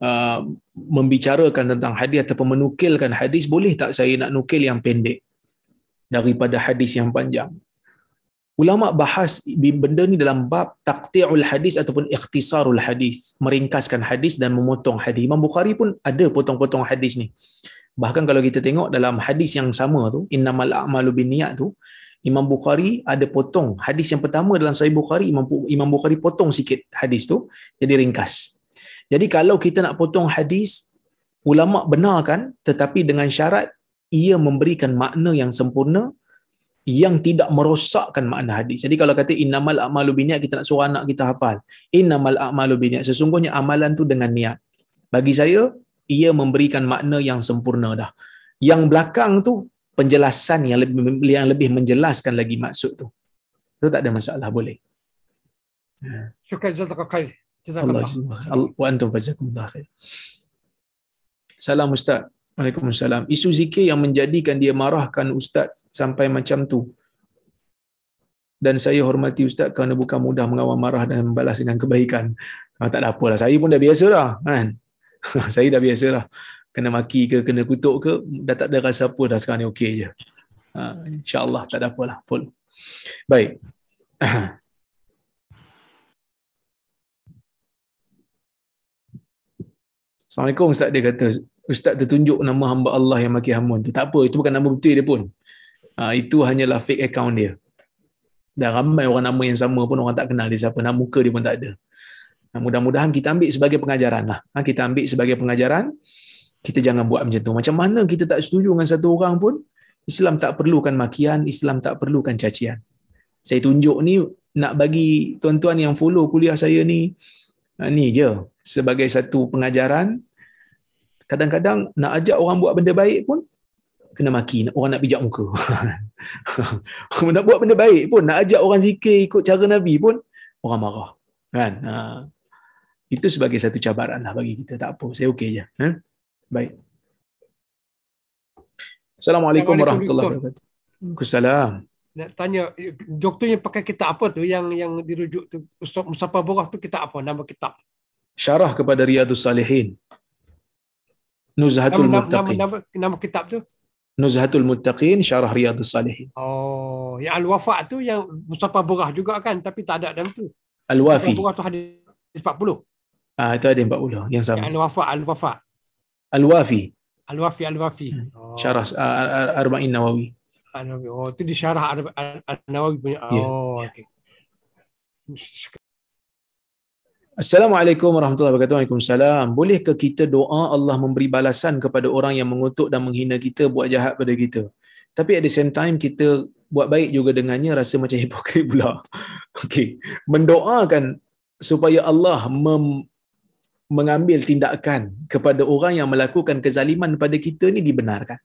Uh, membicarakan tentang hadis ataupun menukilkan hadis boleh tak saya nak nukil yang pendek daripada hadis yang panjang ulama bahas benda ni dalam bab taqti'ul hadis ataupun ikhtisarul hadis meringkaskan hadis dan memotong hadis. Imam Bukhari pun ada potong-potong hadis ni. Bahkan kalau kita tengok dalam hadis yang sama tu innamal a'malu binniyat tu Imam Bukhari ada potong hadis yang pertama dalam Sahih Bukhari Imam Imam Bukhari potong sikit hadis tu jadi ringkas. Jadi kalau kita nak potong hadis ulama benarkan tetapi dengan syarat ia memberikan makna yang sempurna yang tidak merosakkan makna hadis. Jadi kalau kata innamal a'malu binniyat kita nak suruh anak kita hafal. Innamal a'malu binniyat sesungguhnya amalan tu dengan niat. Bagi saya ia memberikan makna yang sempurna dah. Yang belakang tu penjelasan yang lebih yang lebih menjelaskan lagi maksud tu. Itu tak ada masalah boleh. Syukran jazakallah khair. Jazakallah. Wa antum fazakumullah khair. Salam Ustaz. Waalaikumsalam. Isu zikir yang menjadikan dia marahkan ustaz sampai macam tu. Dan saya hormati ustaz kerana bukan mudah mengawal marah dan membalas dengan kebaikan. Ha, tak ada apalah. Saya pun dah biasa lah. Kan? saya dah biasa lah. Kena maki ke, kena kutuk ke, dah tak ada rasa apa dah sekarang ni okey je. Ha, InsyaAllah tak ada apalah. Full. Baik. Assalamualaikum Ustaz dia kata ustaz tertunjuk nama hamba Allah yang maki hamun. Tak apa, itu bukan nama betul dia pun. Ha, itu hanyalah fake account dia. Dan ramai orang nama yang sama pun orang tak kenal dia siapa. Nama muka dia pun tak ada. Nah, mudah-mudahan kita ambil sebagai pengajaran lah. Ha, kita ambil sebagai pengajaran. Kita jangan buat macam tu. Macam mana kita tak setuju dengan satu orang pun, Islam tak perlukan makian, Islam tak perlukan cacian. Saya tunjuk ni nak bagi tuan-tuan yang follow kuliah saya ni, ha, ni je sebagai satu pengajaran kadang-kadang nak ajak orang buat benda baik pun kena maki orang nak pijak muka. Nak buat benda baik pun nak ajak orang zikir ikut cara nabi pun orang marah kan? Ha. itu sebagai satu cabaran lah bagi kita tak apa saya okey je ha? baik. Assalamualaikum warahmatullahi wabarakatuh. Waalaikumsalam. Nak tanya doktor yang pakai kitab apa tu yang yang dirujuk tu Ustaz Mustafa Borah tu kitab apa? Nama kitab. Syarah kepada Riyadus Salihin. Nuzhatul Nama, nama, nama, Muttaqin. nama, nama kitab tu? Nuzhatul Muttaqin syarah Riyadus Salihin. Oh, yang Al-Wafa tu yang Mustafa Burah juga kan tapi tak ada dalam tu. Al-Wafi. Mustafa Burah tu hadis 40. Ah itu ada 40 yang sama. Al-Wafa, Al-Wafa. Al-Wafi Al-Wafi, Al-Wafi. Oh. syarah ah, Ar- Arba'in Nawawi. Al-Nawawi. Oh, tu di syarah Al- Al- Al-Nawawi punya. Ya. Oh, okey. Assalamualaikum warahmatullahi wabarakatuh. Waalaikumsalam. Bolehkah kita doa Allah memberi balasan kepada orang yang mengutuk dan menghina kita buat jahat pada kita? Tapi at the same time kita buat baik juga dengannya rasa macam hipokrit pula. Okey. Mendoakan supaya Allah mem- mengambil tindakan kepada orang yang melakukan kezaliman pada kita ni dibenarkan.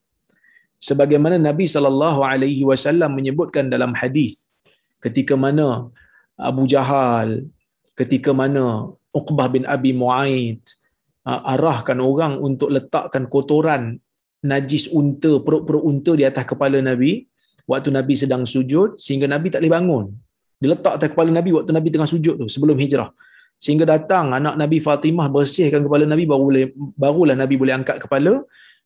Sebagaimana Nabi sallallahu alaihi wasallam menyebutkan dalam hadis ketika mana Abu Jahal ketika mana Uqbah bin Abi Mu'aid uh, arahkan orang untuk letakkan kotoran najis unta, perut-perut unta di atas kepala Nabi waktu Nabi sedang sujud sehingga Nabi tak boleh bangun. Dia letak atas kepala Nabi waktu Nabi tengah sujud tu sebelum hijrah. Sehingga datang anak Nabi Fatimah bersihkan kepala Nabi baru boleh barulah Nabi boleh angkat kepala.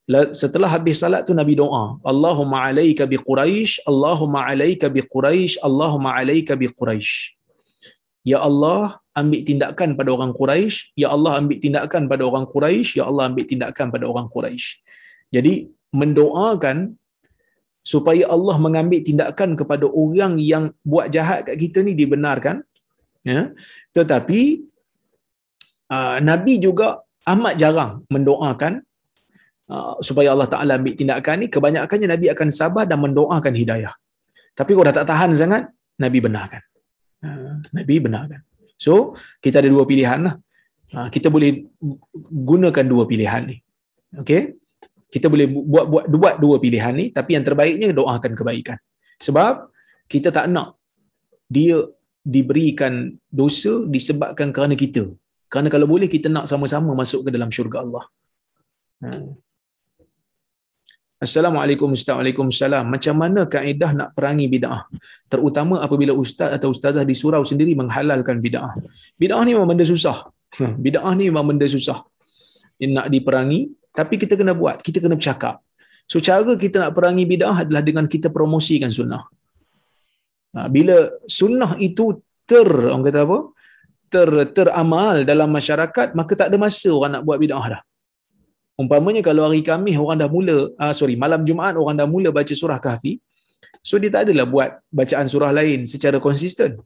La- Setelah habis salat tu Nabi doa, Allahumma alaika bi Quraisy, Allahumma alaika bi Quraisy, Allahumma alaika bi Quraisy. Ya Allah, ambil tindakan pada orang Quraisy. Ya Allah, ambil tindakan pada orang Quraisy. Ya Allah, ambil tindakan pada orang Quraisy. Jadi, mendoakan supaya Allah mengambil tindakan kepada orang yang buat jahat kat kita ni dibenarkan. Ya. Tetapi, uh, Nabi juga amat jarang mendoakan uh, supaya Allah Ta'ala ambil tindakan ni. Kebanyakannya Nabi akan sabar dan mendoakan hidayah. Tapi kalau dah tak tahan sangat, Nabi benarkan. Ha, Nabi benarkan. So, kita ada dua pilihan lah. Ha, Kita boleh gunakan dua pilihan ni. Okay? Kita boleh bu- buat buat buat dua pilihan ni, tapi yang terbaiknya doakan kebaikan. Sebab kita tak nak dia diberikan dosa disebabkan kerana kita. Kerana kalau boleh kita nak sama-sama masuk ke dalam syurga Allah. Assalamualaikum Ustaz. Waalaikumsalam. Macam mana kaedah nak perangi bid'ah? Terutama apabila ustaz atau ustazah di surau sendiri menghalalkan bid'ah. Bid'ah ni memang benda susah. Bid'ah ni memang benda susah. Nak diperangi, tapi kita kena buat. Kita kena bercakap. So cara kita nak perangi bid'ah adalah dengan kita promosikan sunnah. Ha, Bila sunnah itu ter, orang kata apa? Ter, teramal dalam masyarakat, maka tak ada masa orang nak buat bid'ah dah. Umpamanya kalau hari Khamis orang dah mula, ah, sorry, malam Jumaat orang dah mula baca surah Kahfi, so dia tak adalah buat bacaan surah lain secara konsisten.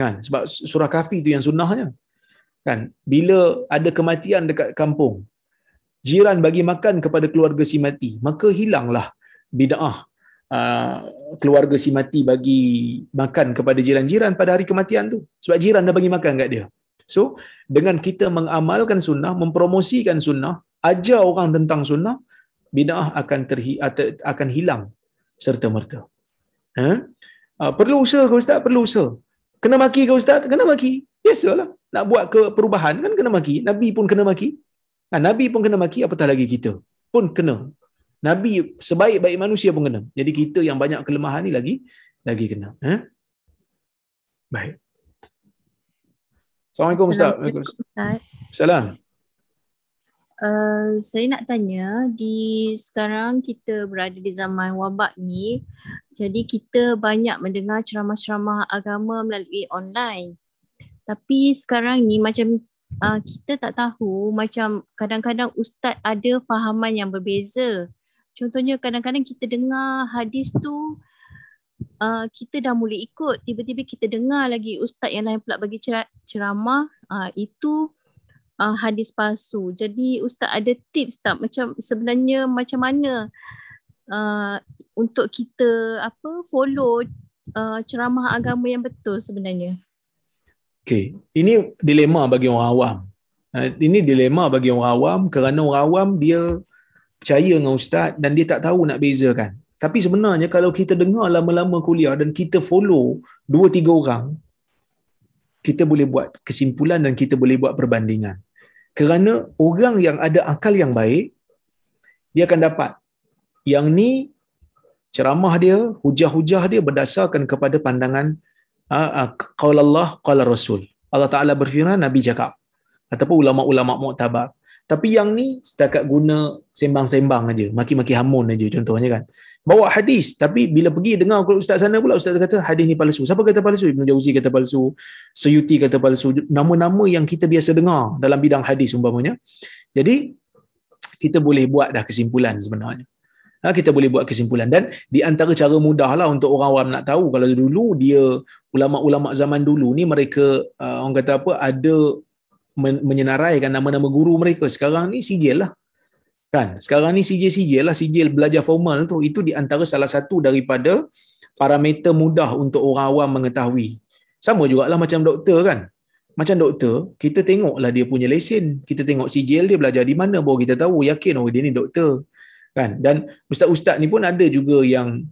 Kan? Sebab surah Kahfi itu yang sunnahnya. Kan? Bila ada kematian dekat kampung, jiran bagi makan kepada keluarga si mati, maka hilanglah bid'ah uh, keluarga si mati bagi makan kepada jiran-jiran pada hari kematian tu. Sebab jiran dah bagi makan kat dia. So, dengan kita mengamalkan sunnah, mempromosikan sunnah, ajar orang tentang sunnah, bid'ah akan terhi, akan hilang serta merta. Ha? Uh, perlu usaha ke ustaz? Perlu usaha. Kena maki ke ustaz? Kena maki. Biasalah. Nak buat ke perubahan kan kena maki. Nabi pun kena maki. Ha, Nabi pun kena maki, apatah lagi kita. Pun kena. Nabi sebaik-baik manusia pun kena. Jadi kita yang banyak kelemahan ni lagi lagi kena. Ha? Baik. Assalamualaikum Ustaz. Assalamualaikum Ustaz. Salam. Uh, saya nak tanya di sekarang kita berada di zaman wabak ni jadi kita banyak mendengar ceramah-ceramah agama melalui online. Tapi sekarang ni macam uh, kita tak tahu macam kadang-kadang ustaz ada fahaman yang berbeza. Contohnya kadang-kadang kita dengar hadis tu uh, kita dah mula ikut tiba-tiba kita dengar lagi ustaz yang lain pula bagi cer- ceramah uh, itu uh, hadis palsu. Jadi ustaz ada tips tak macam sebenarnya macam mana uh, untuk kita apa follow uh, ceramah agama yang betul sebenarnya? Okey, ini dilema bagi orang awam. Ha, Ini dilema bagi orang awam kerana orang awam dia percaya dengan ustaz dan dia tak tahu nak bezakan. Tapi sebenarnya kalau kita dengar lama-lama kuliah dan kita follow dua tiga orang, kita boleh buat kesimpulan dan kita boleh buat perbandingan. Kerana orang yang ada akal yang baik, dia akan dapat yang ni ceramah dia, hujah-hujah dia berdasarkan kepada pandangan uh, uh, qaul Allah, qaul Rasul. Allah Taala berfirman, Nabi cakap. ataupun ulama-ulama muktabar. Tapi yang ni setakat guna sembang-sembang aja, maki-maki hamun aja contohnya kan. Bawa hadis tapi bila pergi dengar kalau ustaz sana pula ustaz kata hadis ni palsu. Siapa kata palsu? Ibnu Jauzi kata palsu, Suyuti kata palsu. Nama-nama yang kita biasa dengar dalam bidang hadis umpamanya. Jadi kita boleh buat dah kesimpulan sebenarnya. Ha, kita boleh buat kesimpulan dan di antara cara mudah lah untuk orang awam nak tahu kalau dulu dia ulama-ulama zaman dulu ni mereka uh, orang kata apa ada menyenaraikan nama-nama guru mereka. Sekarang ni sijil lah. Kan? Sekarang ni sijil-sijil lah. Sijil belajar formal tu itu di antara salah satu daripada parameter mudah untuk orang awam mengetahui. Sama jugalah macam doktor kan? Macam doktor kita tengoklah dia punya lesen. Kita tengok sijil dia belajar di mana baru kita tahu yakin oh dia ni doktor. Kan? Dan ustaz-ustaz ni pun ada juga yang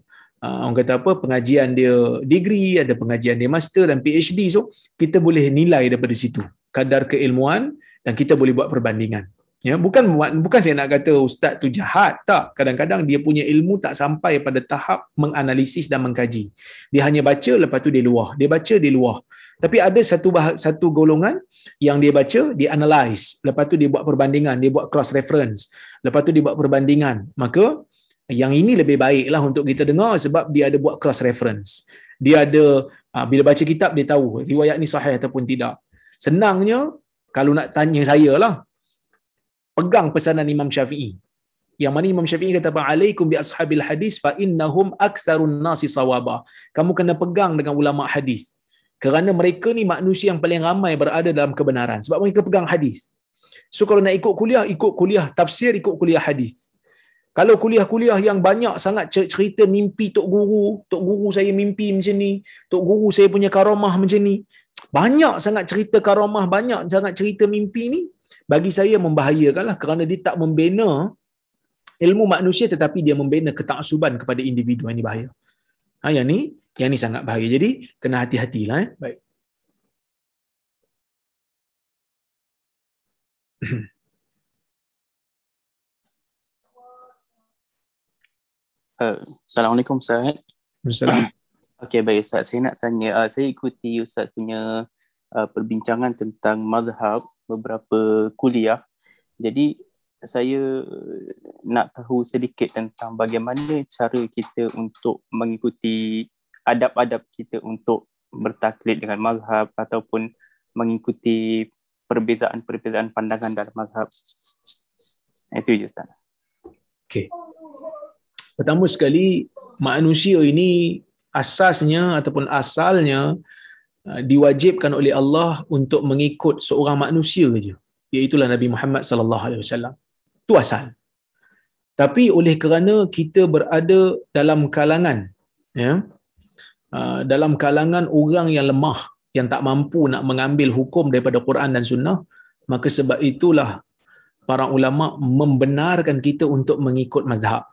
uh, orang kata apa pengajian dia degree ada pengajian dia master dan PhD so kita boleh nilai daripada situ kadar keilmuan dan kita boleh buat perbandingan. Ya bukan bukan saya nak kata ustaz tu jahat tak. Kadang-kadang dia punya ilmu tak sampai pada tahap menganalisis dan mengkaji. Dia hanya baca lepas tu dia luah. Dia baca dia luah. Tapi ada satu satu golongan yang dia baca dia analyze lepas tu dia buat perbandingan dia buat cross reference. Lepas tu dia buat perbandingan. Maka yang ini lebih baiklah untuk kita dengar sebab dia ada buat cross reference. Dia ada ah, bila baca kitab dia tahu riwayat ni sahih ataupun tidak senangnya kalau nak tanya saya lah pegang pesanan Imam Syafi'i. Yang mana Imam Syafi'i kata alaikum bi ashabil hadis fa innahum aktsarun nasi sawaba. Kamu kena pegang dengan ulama hadis. Kerana mereka ni manusia yang paling ramai berada dalam kebenaran. Sebab mereka pegang hadis. So kalau nak ikut kuliah ikut kuliah tafsir ikut kuliah hadis. Kalau kuliah-kuliah yang banyak sangat cerita mimpi tok guru, tok guru saya mimpi macam ni, tok guru saya punya karamah macam ni. Banyak sangat cerita karamah, banyak sangat cerita mimpi ni bagi saya membahayakanlah kerana dia tak membina ilmu manusia tetapi dia membina ketaksuban kepada individu yang ini bahaya. Ha, yang ni yang ni sangat bahaya. Jadi kena hati-hatilah eh. Baik. Uh, Assalamualaikum Ustaz. Assalamualaikum. Okey baik Ustaz, saya nak tanya, uh, saya ikuti Ustaz punya uh, perbincangan tentang mazhab beberapa kuliah. Jadi saya nak tahu sedikit tentang bagaimana cara kita untuk mengikuti adab-adab kita untuk bertaklid dengan mazhab ataupun mengikuti perbezaan-perbezaan pandangan dalam mazhab. Itu je Ustaz. Okey. Pertama sekali manusia ini asasnya ataupun asalnya uh, diwajibkan oleh Allah untuk mengikut seorang manusia saja iaitu Nabi Muhammad sallallahu alaihi wasallam. Itu asal. Tapi oleh kerana kita berada dalam kalangan ya uh, dalam kalangan orang yang lemah yang tak mampu nak mengambil hukum daripada Quran dan Sunnah maka sebab itulah para ulama membenarkan kita untuk mengikut mazhab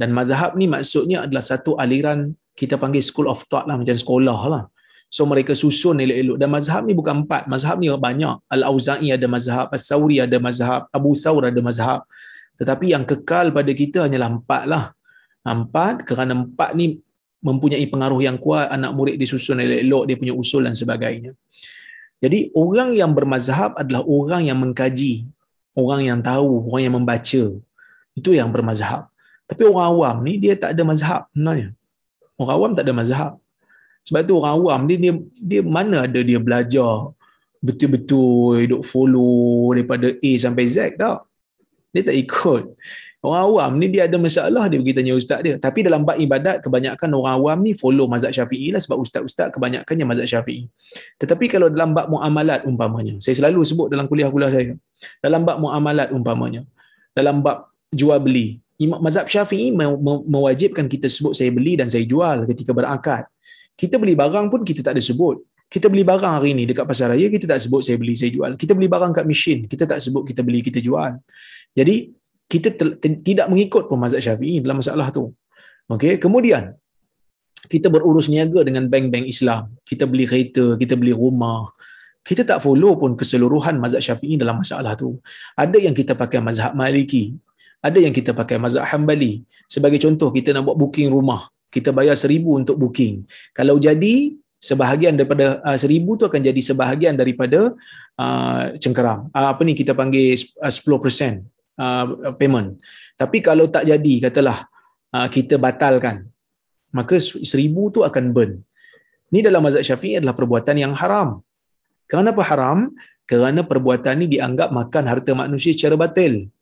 dan mazhab ni maksudnya adalah satu aliran kita panggil school of thought lah macam sekolah lah. So mereka susun elok-elok. Dan mazhab ni bukan empat. Mazhab ni banyak. Al-Auza'i ada mazhab As-Sawri ada mazhab Abu Thawr ada mazhab. Tetapi yang kekal pada kita hanyalah empat lah. Empat kerana empat ni mempunyai pengaruh yang kuat. Anak murid disusun elok-elok dia punya usul dan sebagainya. Jadi orang yang bermazhab adalah orang yang mengkaji. Orang yang tahu orang yang membaca. Itu yang bermazhab. Tapi orang awam ni dia tak ada mazhab sebenarnya Orang awam tak ada mazhab. Sebab tu orang awam dia, dia dia mana ada dia belajar betul-betul hidup follow daripada A sampai Z tak. Dia tak ikut. Orang awam ni dia ada masalah dia pergi tanya ustaz dia. Tapi dalam bab ibadat kebanyakan orang awam ni follow mazhab Syafi'i lah sebab ustaz-ustaz kebanyakannya mazhab Syafi'i. Tetapi kalau dalam bab muamalat umpamanya, saya selalu sebut dalam kuliah-kuliah saya. Dalam bab muamalat umpamanya, dalam bab jual beli, Imam mazhab Syafi'i mewajibkan kita sebut saya beli dan saya jual ketika berakad. Kita beli barang pun kita tak ada sebut. Kita beli barang hari ini dekat pasar raya kita tak sebut saya beli saya jual. Kita beli barang kat mesin kita tak sebut kita beli kita jual. Jadi kita tidak mengikut pun mazhab Syafi'i dalam masalah tu. Okey, kemudian kita berurus niaga dengan bank-bank Islam. Kita beli kereta, kita beli rumah. Kita tak follow pun keseluruhan mazhab Syafi'i dalam masalah tu. Ada yang kita pakai mazhab Maliki, ada yang kita pakai mazhab Hambali. Sebagai contoh, kita nak buat booking rumah. Kita bayar seribu untuk booking. Kalau jadi, sebahagian daripada uh, seribu tu akan jadi sebahagian daripada uh, cengkeram. Uh, apa ni kita panggil uh, 10% uh, payment. Tapi kalau tak jadi, katalah uh, kita batalkan, maka seribu tu akan burn. Ini dalam mazhab syafi'i adalah perbuatan yang haram. Kenapa haram? Kerana perbuatan ini dianggap makan harta manusia secara batil.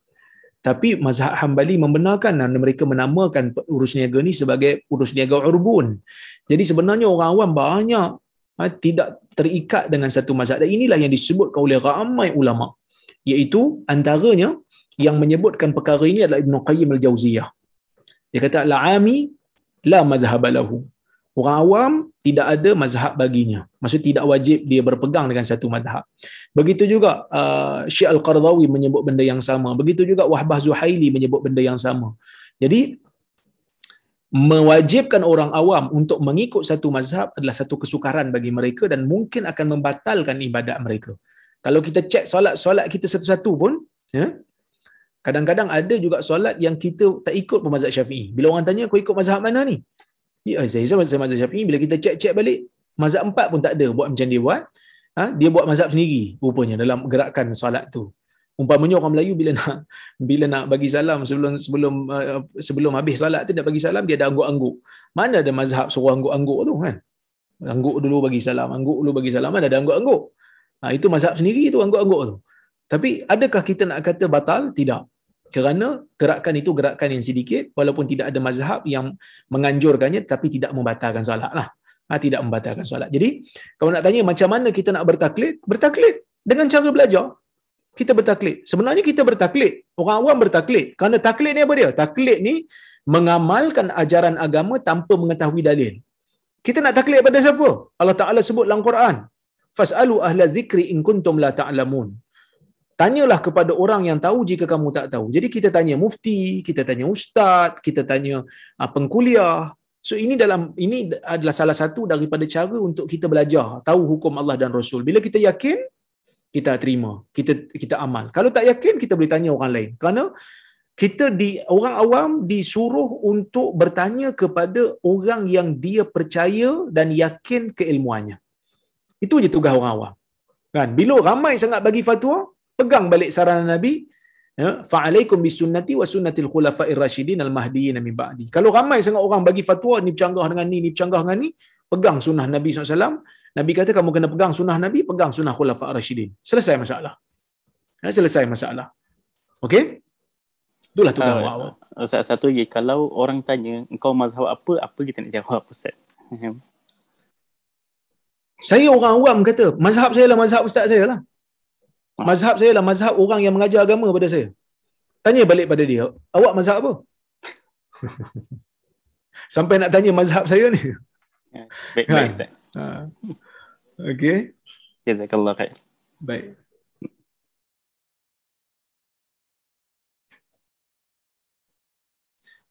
Tapi mazhab Hambali membenarkan dan mereka menamakan urus niaga ni sebagai urus niaga urbun. Jadi sebenarnya orang awam banyak ha, tidak terikat dengan satu mazhab. Dan inilah yang disebutkan oleh ramai ulama. Iaitu antaranya yang menyebutkan perkara ini adalah Ibn Qayyim al-Jauziyah. Dia kata, La'ami la mazhab lahu. Orang awam tidak ada mazhab baginya. Maksud tidak wajib dia berpegang dengan satu mazhab. Begitu juga uh, Syekh Al-Qardawi menyebut benda yang sama. Begitu juga Wahbah Zuhaili menyebut benda yang sama. Jadi mewajibkan orang awam untuk mengikut satu mazhab adalah satu kesukaran bagi mereka dan mungkin akan membatalkan ibadat mereka. Kalau kita cek solat-solat kita satu-satu pun, ya, kadang-kadang ada juga solat yang kita tak ikut pun mazhab syafi'i. Bila orang tanya, kau ikut mazhab mana ni? Ya, saya sama saya mazhab Syafi'i bila kita cek-cek balik mazhab empat pun tak ada buat macam dia buat. Ha? dia buat mazhab sendiri rupanya dalam gerakan solat tu. Umpamanya orang Melayu bila nak bila nak bagi salam sebelum sebelum uh, sebelum habis solat tu dia bagi salam dia ada angguk-angguk. Mana ada mazhab suruh angguk-angguk tu kan? Angguk dulu bagi salam, angguk dulu bagi salam, mana ada angguk-angguk. Ha, itu mazhab sendiri tu angguk-angguk tu. Tapi adakah kita nak kata batal? Tidak kerana gerakan itu gerakan yang sedikit walaupun tidak ada mazhab yang menganjurkannya tapi tidak membatalkan solat lah. Ha, tidak membatalkan solat. Jadi kalau nak tanya macam mana kita nak bertaklid, bertaklid dengan cara belajar. Kita bertaklid. Sebenarnya kita bertaklid. Orang awam bertaklid. Kerana taklid ni apa dia? Taklid ni mengamalkan ajaran agama tanpa mengetahui dalil. Kita nak taklid pada siapa? Allah Ta'ala sebut dalam Quran. Fas'alu ahla zikri in kuntum la ta'lamun. Ta tanyalah kepada orang yang tahu jika kamu tak tahu. Jadi kita tanya mufti, kita tanya ustaz, kita tanya uh, pengkuliah. So ini dalam ini adalah salah satu daripada cara untuk kita belajar tahu hukum Allah dan Rasul. Bila kita yakin, kita terima, kita kita amal. Kalau tak yakin, kita boleh tanya orang lain. Kerana kita di orang awam disuruh untuk bertanya kepada orang yang dia percaya dan yakin keilmuannya. Itu je tugas orang awam. Kan? Bila ramai sangat bagi fatwa, pegang balik saranan Nabi ya fa'alaikum bisunnati wa sunnatil khulafa'ir rasyidin al mahdiyyin min ba'di. Kalau ramai sangat orang bagi fatwa ni bercanggah dengan ni ni bercanggah dengan ni pegang sunnah Nabi SAW Nabi kata kamu kena pegang sunnah Nabi pegang sunnah khulafa'ir rasyidin. Selesai masalah. Ya, selesai masalah. Okey? Itulah tugas uh, awak. Ustaz satu lagi. Kalau orang tanya engkau mazhab apa? Apa kita nak jawab Ustaz? Saya orang awam kata mazhab saya lah mazhab ustaz saya lah Mazhab saya lah mazhab orang yang mengajar agama pada saya. Tanya balik pada dia, awak mazhab apa? Sampai nak tanya mazhab saya ni. Ya, baik, baik. Ha. Okey. Jazakallah khair. Baik.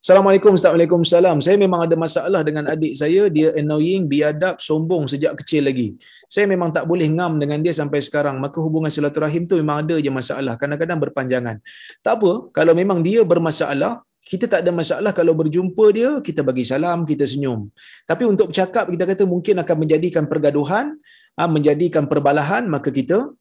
Assalamualaikum, Assalamualaikum, salam. Saya memang ada masalah dengan adik saya. Dia annoying, biadab, sombong sejak kecil lagi. Saya memang tak boleh ngam dengan dia sampai sekarang. Maka hubungan silaturahim tu memang ada je masalah. Kadang-kadang berpanjangan. Tak apa, kalau memang dia bermasalah, kita tak ada masalah kalau berjumpa dia, kita bagi salam, kita senyum. Tapi untuk bercakap, kita kata mungkin akan menjadikan pergaduhan, ah, menjadikan perbalahan, maka kita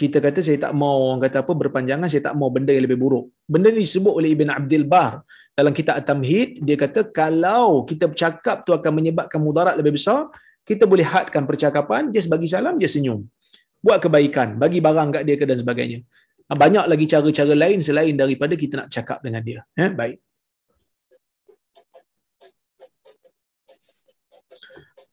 kita kata saya tak mau orang kata apa berpanjangan saya tak mau benda yang lebih buruk. Benda ni disebut oleh Ibn Abdul Bar dalam kitab At-Tamhid dia kata kalau kita bercakap tu akan menyebabkan mudarat lebih besar, kita boleh hadkan percakapan just bagi salam dia senyum. Buat kebaikan, bagi barang kat dia ke dan sebagainya. Banyak lagi cara-cara lain selain daripada kita nak cakap dengan dia. Eh, baik.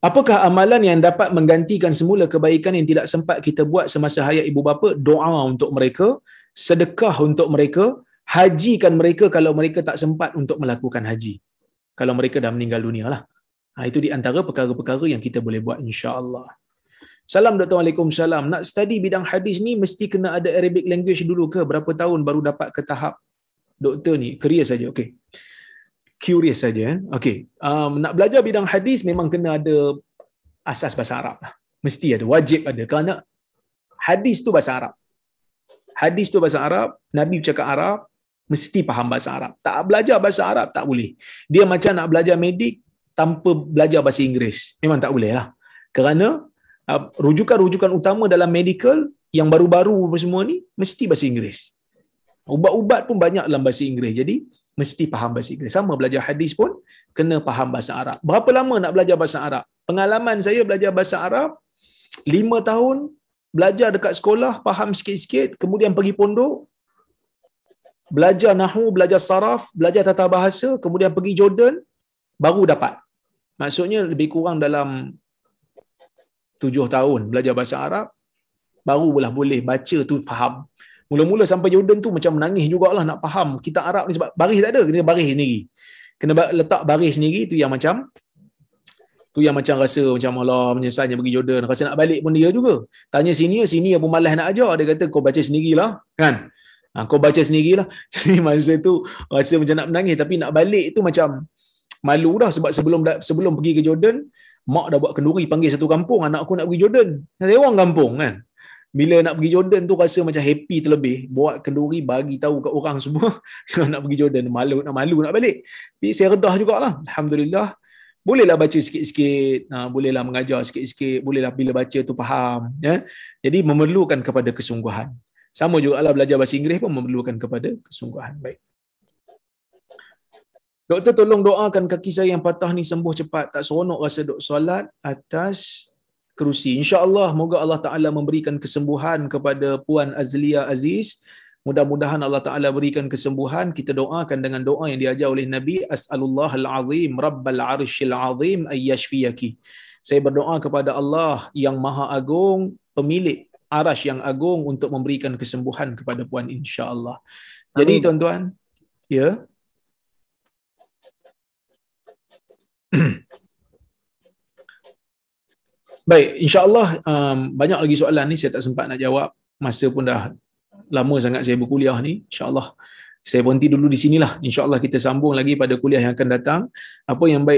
Apakah amalan yang dapat menggantikan semula kebaikan yang tidak sempat kita buat semasa hayat ibu bapa? Doa untuk mereka, sedekah untuk mereka, hajikan mereka kalau mereka tak sempat untuk melakukan haji. Kalau mereka dah meninggal dunia lah. Ha, itu di antara perkara-perkara yang kita boleh buat insya-Allah. Salam Dr. Waalaikumsalam. Nak study bidang hadis ni mesti kena ada Arabic language dulu ke? Berapa tahun baru dapat ke tahap doktor ni? Career saja. Okey curious saja. Eh? Okay. Um, nak belajar bidang hadis memang kena ada asas bahasa Arab. Lah. Mesti ada, wajib ada. Kerana hadis tu bahasa Arab. Hadis tu bahasa Arab, Nabi bercakap Arab, mesti faham bahasa Arab. Tak belajar bahasa Arab, tak boleh. Dia macam nak belajar medik tanpa belajar bahasa Inggeris. Memang tak boleh lah. Kerana uh, rujukan-rujukan utama dalam medical yang baru-baru semua ni mesti bahasa Inggeris. Ubat-ubat pun banyak dalam bahasa Inggeris. Jadi mesti faham bahasa Inggeris. Sama belajar hadis pun kena faham bahasa Arab. Berapa lama nak belajar bahasa Arab? Pengalaman saya belajar bahasa Arab lima tahun belajar dekat sekolah faham sikit-sikit kemudian pergi pondok belajar nahu, belajar saraf, belajar tata bahasa, kemudian pergi Jordan, baru dapat. Maksudnya lebih kurang dalam tujuh tahun belajar bahasa Arab, baru boleh boleh baca tu faham. Mula-mula sampai Jordan tu macam menangis jugalah nak faham kita Arab ni sebab baris tak ada, kena baris sendiri. Kena letak baris sendiri tu yang macam tu yang macam rasa macam Allah menyesalnya pergi Jordan rasa nak balik pun dia juga tanya sini sini pun malas nak ajar dia kata kau baca sendirilah kan Ha, kau baca sendirilah. Jadi masa tu rasa macam nak menangis tapi nak balik tu macam malu dah sebab sebelum sebelum pergi ke Jordan, mak dah buat kenduri panggil satu kampung anak aku nak pergi Jordan. Orang kampung kan. Bila nak pergi Jordan tu rasa macam happy terlebih. Buat kenduri bagi tahu kat orang semua nak pergi Jordan. Malu nak malu nak balik. Tapi saya redah jugalah. Alhamdulillah. Bolehlah baca sikit-sikit. Ha, bolehlah mengajar sikit-sikit. Bolehlah bila baca tu faham. Ya? Jadi memerlukan kepada kesungguhan. Sama juga lah belajar bahasa Inggeris pun memerlukan kepada kesungguhan. Baik. Doktor tolong doakan kaki saya yang patah ni sembuh cepat. Tak seronok rasa dok solat atas kerusi. InsyaAllah moga Allah Ta'ala memberikan kesembuhan kepada Puan Azlia Aziz. Mudah-mudahan Allah Ta'ala berikan kesembuhan. Kita doakan dengan doa yang diajar oleh Nabi. As'alullah al-azim, rabbal arshil azim, ayyashfiyaki. Saya berdoa kepada Allah yang maha agung, pemilik arash yang agung untuk memberikan kesembuhan kepada puan insya-Allah. Jadi Amin. tuan-tuan, ya. Baik, insya-Allah um, banyak lagi soalan ni saya tak sempat nak jawab. Masa pun dah lama sangat saya berkuliah ni. Insya-Allah saya berhenti dulu di sinilah. Insya-Allah kita sambung lagi pada kuliah yang akan datang. Apa yang baik